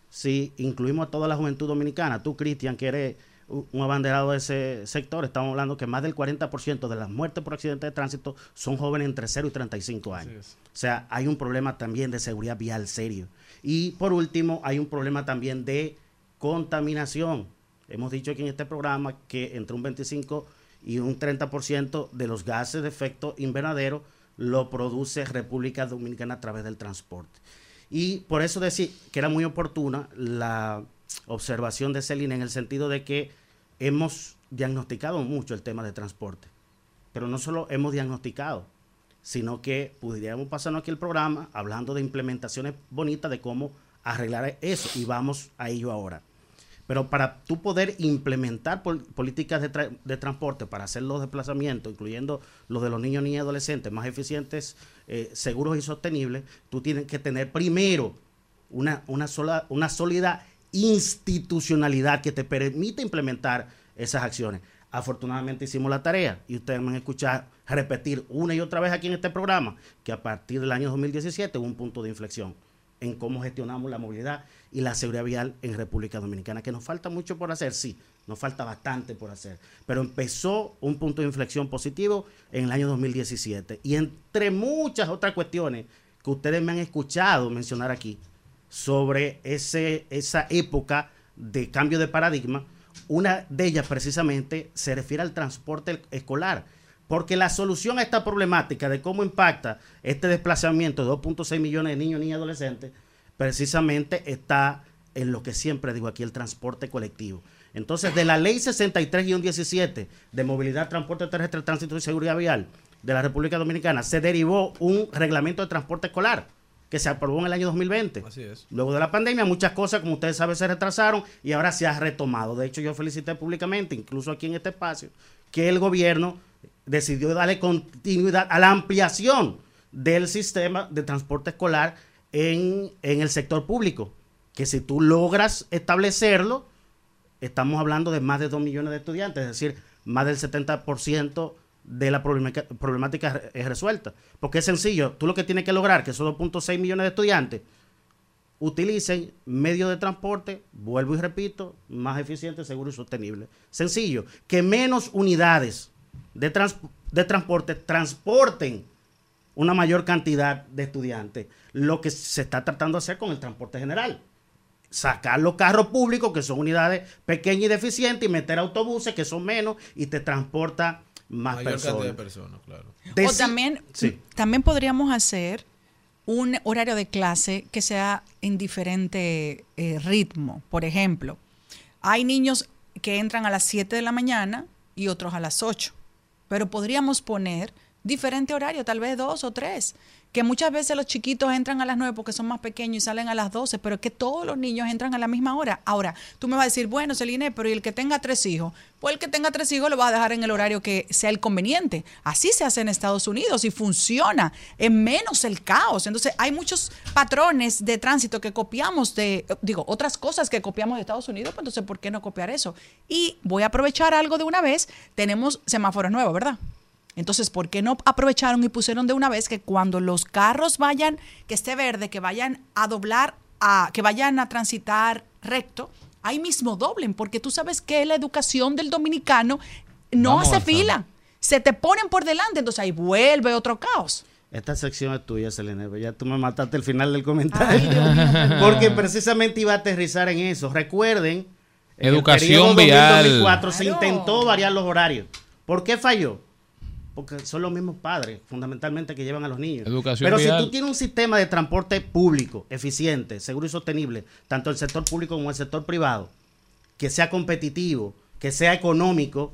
Si incluimos a toda la juventud dominicana, tú, Cristian, que eres un abanderado de ese sector, estamos hablando que más del 40% de las muertes por accidente de tránsito son jóvenes entre 0 y 35 años. O sea, hay un problema también de seguridad vial serio. Y por último, hay un problema también de contaminación. Hemos dicho aquí en este programa que entre un 25 y un 30% de los gases de efecto invernadero lo produce República Dominicana a través del transporte. Y por eso decir que era muy oportuna la observación de Celina en el sentido de que hemos diagnosticado mucho el tema de transporte. Pero no solo hemos diagnosticado, sino que pudiéramos pasarnos aquí el programa hablando de implementaciones bonitas de cómo arreglar eso. Y vamos a ello ahora. Pero para tú poder implementar pol- políticas de transporte para hacer los desplazamientos, incluyendo los de los niños, niñas y adolescentes, más eficientes, eh, seguros y sostenibles, tú tienes que tener primero una, una, sola, una sólida institucionalidad que te permita implementar esas acciones. Afortunadamente hicimos la tarea y ustedes me han escuchado repetir una y otra vez aquí en este programa que a partir del año 2017 hubo un punto de inflexión en cómo gestionamos la movilidad y la seguridad vial en República Dominicana, que nos falta mucho por hacer, sí, nos falta bastante por hacer, pero empezó un punto de inflexión positivo en el año 2017 y entre muchas otras cuestiones que ustedes me han escuchado mencionar aquí sobre ese, esa época de cambio de paradigma, una de ellas precisamente se refiere al transporte escolar. Porque la solución a esta problemática de cómo impacta este desplazamiento de 2.6 millones de niños, niñas y adolescentes, precisamente está en lo que siempre digo aquí, el transporte colectivo. Entonces, de la ley 63-17 de movilidad, transporte terrestre, tránsito y seguridad vial de la República Dominicana, se derivó un reglamento de transporte escolar que se aprobó en el año 2020. Así es. Luego de la pandemia, muchas cosas, como ustedes saben, se retrasaron y ahora se ha retomado. De hecho, yo felicité públicamente, incluso aquí en este espacio, que el gobierno decidió darle continuidad a la ampliación del sistema de transporte escolar en, en el sector público. Que si tú logras establecerlo, estamos hablando de más de 2 millones de estudiantes, es decir, más del 70% de la problemática, problemática es resuelta. Porque es sencillo, tú lo que tienes que lograr, que esos 2.6 millones de estudiantes utilicen medios de transporte, vuelvo y repito, más eficiente, seguro y sostenible. Sencillo, que menos unidades de, trans- de transporte transporten una mayor cantidad de estudiantes, lo que se está tratando de hacer con el transporte general sacar los carros públicos, que son unidades pequeñas y deficientes, y meter autobuses, que son menos, y te transporta más Mayor personas. cantidad de personas, claro. O también, Sí. también podríamos hacer un horario de clase que sea en diferente eh, ritmo. Por ejemplo, hay niños que entran a las 7 de la mañana y otros a las 8. Pero podríamos poner diferente horario, tal vez dos o tres. Que muchas veces los chiquitos entran a las 9 porque son más pequeños y salen a las 12, pero que todos los niños entran a la misma hora. Ahora, tú me vas a decir, bueno, Celine, pero ¿y el que tenga tres hijos? Pues el que tenga tres hijos lo va a dejar en el horario que sea el conveniente. Así se hace en Estados Unidos y funciona. Es menos el caos. Entonces, hay muchos patrones de tránsito que copiamos de, digo, otras cosas que copiamos de Estados Unidos, pues entonces, ¿por qué no copiar eso? Y voy a aprovechar algo de una vez. Tenemos semáforos nuevos, ¿verdad? Entonces, ¿por qué no aprovecharon y pusieron de una vez que cuando los carros vayan, que esté verde, que vayan a doblar, a, que vayan a transitar recto, ahí mismo doblen? Porque tú sabes que la educación del dominicano no Vamos hace fila. Se te ponen por delante, entonces ahí vuelve otro caos. Esta sección es tuya, Selene. Ya tú me mataste el final del comentario. Porque precisamente iba a aterrizar en eso. Recuerden, en el Educación vial. 2004 se intentó variar los horarios. ¿Por qué falló? Porque son los mismos padres, fundamentalmente, que llevan a los niños. Educación Pero vial. si tú tienes un sistema de transporte público, eficiente, seguro y sostenible, tanto el sector público como el sector privado, que sea competitivo, que sea económico,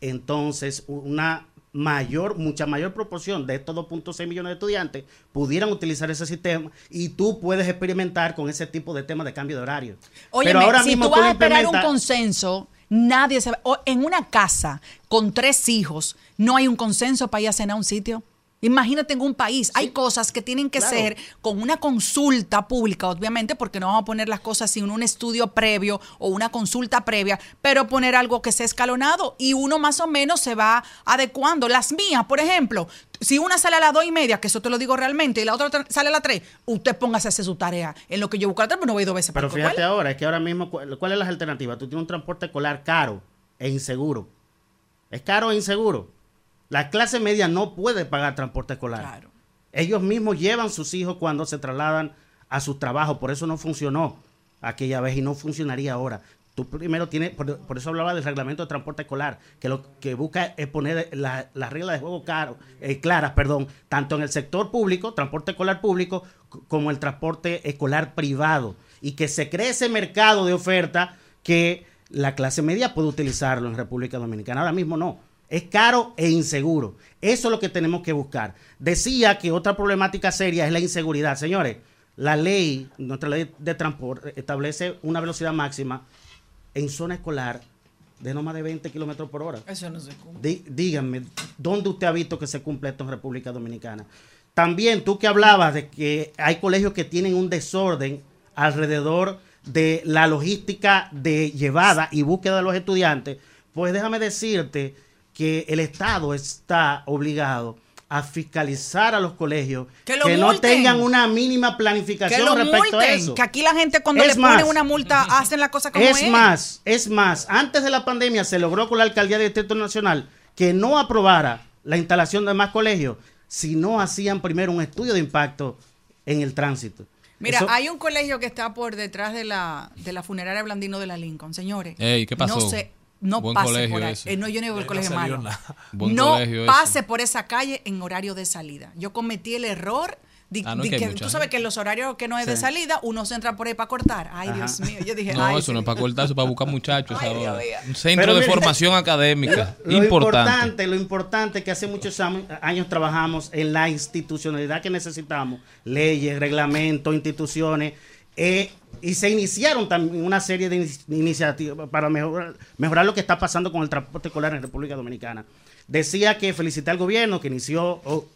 entonces una mayor, mucha mayor proporción de estos 2.6 millones de estudiantes pudieran utilizar ese sistema y tú puedes experimentar con ese tipo de temas de cambio de horario. Oye, Pero ahora si mismo tú vas a esperar un consenso, nadie se va. o en una casa con tres hijos, no hay un consenso para ir a cenar a un sitio. Imagínate en un país, hay cosas que tienen que Claro. ser con una consulta pública, obviamente, porque no vamos a poner las cosas sin un estudio previo o una consulta previa, pero poner algo que sea escalonado y uno más o menos se va adecuando. Las mías, por ejemplo, si una sale a las dos y media, que eso te lo digo realmente, y la otra sale a las tres, usted póngase a hacer su tarea. En lo que yo busco la tres, pues no voy dos veces Pero para la fíjate ahora, es que ahora mismo, ¿cuál es las alternativas? Tú tienes un transporte escolar caro e inseguro. Es caro e inseguro. La clase media no puede pagar transporte escolar. Claro. Ellos mismos llevan sus hijos cuando se trasladan a sus trabajos. Por eso no funcionó aquella vez y no funcionaría ahora. Tú primero tienes, por, por eso hablaba del reglamento de transporte escolar, que lo que busca es poner la- las reglas de juego caro, eh, claras, perdón, tanto en el sector público, transporte escolar público, como el transporte escolar privado. Y que se cree ese mercado de oferta que la clase media puede utilizarlo en República Dominicana. Ahora mismo no. Es caro e inseguro. Eso es lo que tenemos que buscar. Decía que otra problemática seria es la inseguridad. Señores, la ley, nuestra ley de transporte, establece una velocidad máxima en zona escolar de no más de 20 kilómetros por hora. Eso no se cumple. Dí- díganme, ¿dónde usted ha visto que se cumple esto en República Dominicana? También tú que hablabas de que hay colegios que tienen un desorden alrededor de la logística de llevada y búsqueda de los estudiantes, Pues déjame decirte que el Estado está obligado a fiscalizar a los colegios Que que, no tengan una mínima Que planificación lo respecto a eso. Que aquí la gente cuando Es le más, ponen una multa hacen la cosa como es. Es más, es más, antes de la pandemia se logró con la alcaldía del Distrito Nacional que no aprobara la instalación de más colegios si no hacían primero un estudio de impacto en el tránsito. Mira, Eso- hay un colegio que está por detrás de la, de la funeraria Blandino de la Lincoln, señores. Ey, ¿qué pasó? No sé, no Buen pase colegio por ahí. Eh, no, yo no el No colegio malo. no colegio ese. pase por esa calle en horario de salida. Yo cometí el error de, Ah, no, que tú sabes que en los horarios que no es de salida, uno se entra por ahí para cortar. Ay, Dios mío. Yo dije, No, ay, eso no es para cortar, eso es para buscar muchachos. Un centro Pero de formación académica. Lo importante. importante, lo importante que hace muchos años trabajamos en la institucionalidad que necesitamos, leyes, reglamentos, instituciones, eh, y se iniciaron también una serie de ini- iniciativas para mejorar, mejorar lo que está pasando con el transporte escolar en República Dominicana. Decía que felicité al gobierno que inició o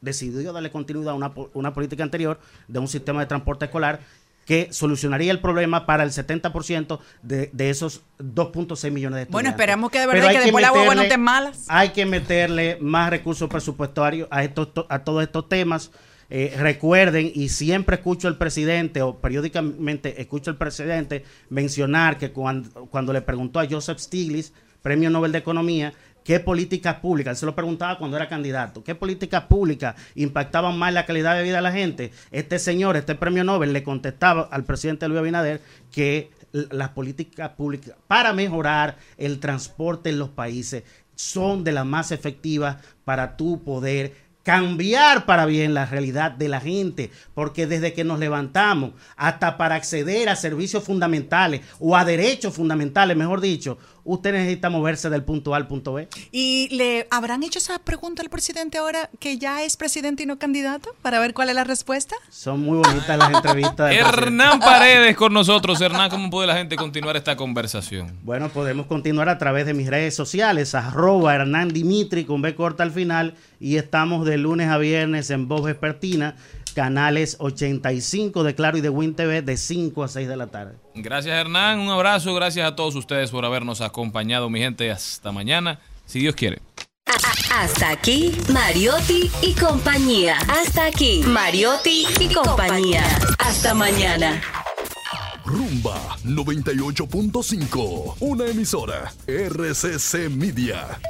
decidió darle continuidad a una, una política anterior de un sistema de transporte escolar que solucionaría el problema para el 70% de, de esos 2.6 millones de estudiantes. Bueno, esperamos que de verdad que después la guagua no esté malas. Hay que meterle más recursos presupuestarios a, estos, to- a todos estos temas. Eh, recuerden, y siempre escucho al presidente, o periódicamente escucho al presidente mencionar que cuando, cuando le preguntó a Joseph Stiglitz, premio Nobel de Economía, qué políticas públicas, se lo preguntaba cuando era candidato, qué políticas públicas impactaban más la calidad de vida de la gente. Este señor, este premio Nobel, le contestaba al presidente Luis Abinader que las políticas públicas para mejorar el transporte en los países son de las más efectivas para tu poder cambiar para bien la realidad de la gente, porque desde que nos levantamos hasta para acceder a servicios fundamentales o a derechos fundamentales, mejor dicho, usted necesita moverse del punto A al punto B. ¿Y le habrán hecho esa pregunta al presidente ahora que ya es presidente y no candidato para ver cuál es la respuesta? Son muy bonitas las entrevistas. Hernán Paredes con nosotros. Hernán, ¿cómo puede la gente continuar esta conversación? Bueno, podemos continuar a través de mis redes sociales, arroba Hernán Dimitri con B corta al final y estamos de lunes a viernes en Voz Vespertina, canales 85 de Claro y de Win TV de 5 a 6 de la tarde. Gracias Hernán, un abrazo, gracias a todos ustedes por habernos acompañado, mi gente, hasta mañana, si Dios quiere. Hasta aquí, Mariotti y compañía. Hasta aquí, Mariotti y compañía. Hasta mañana. Rumba 98.5, una emisora RCC Media.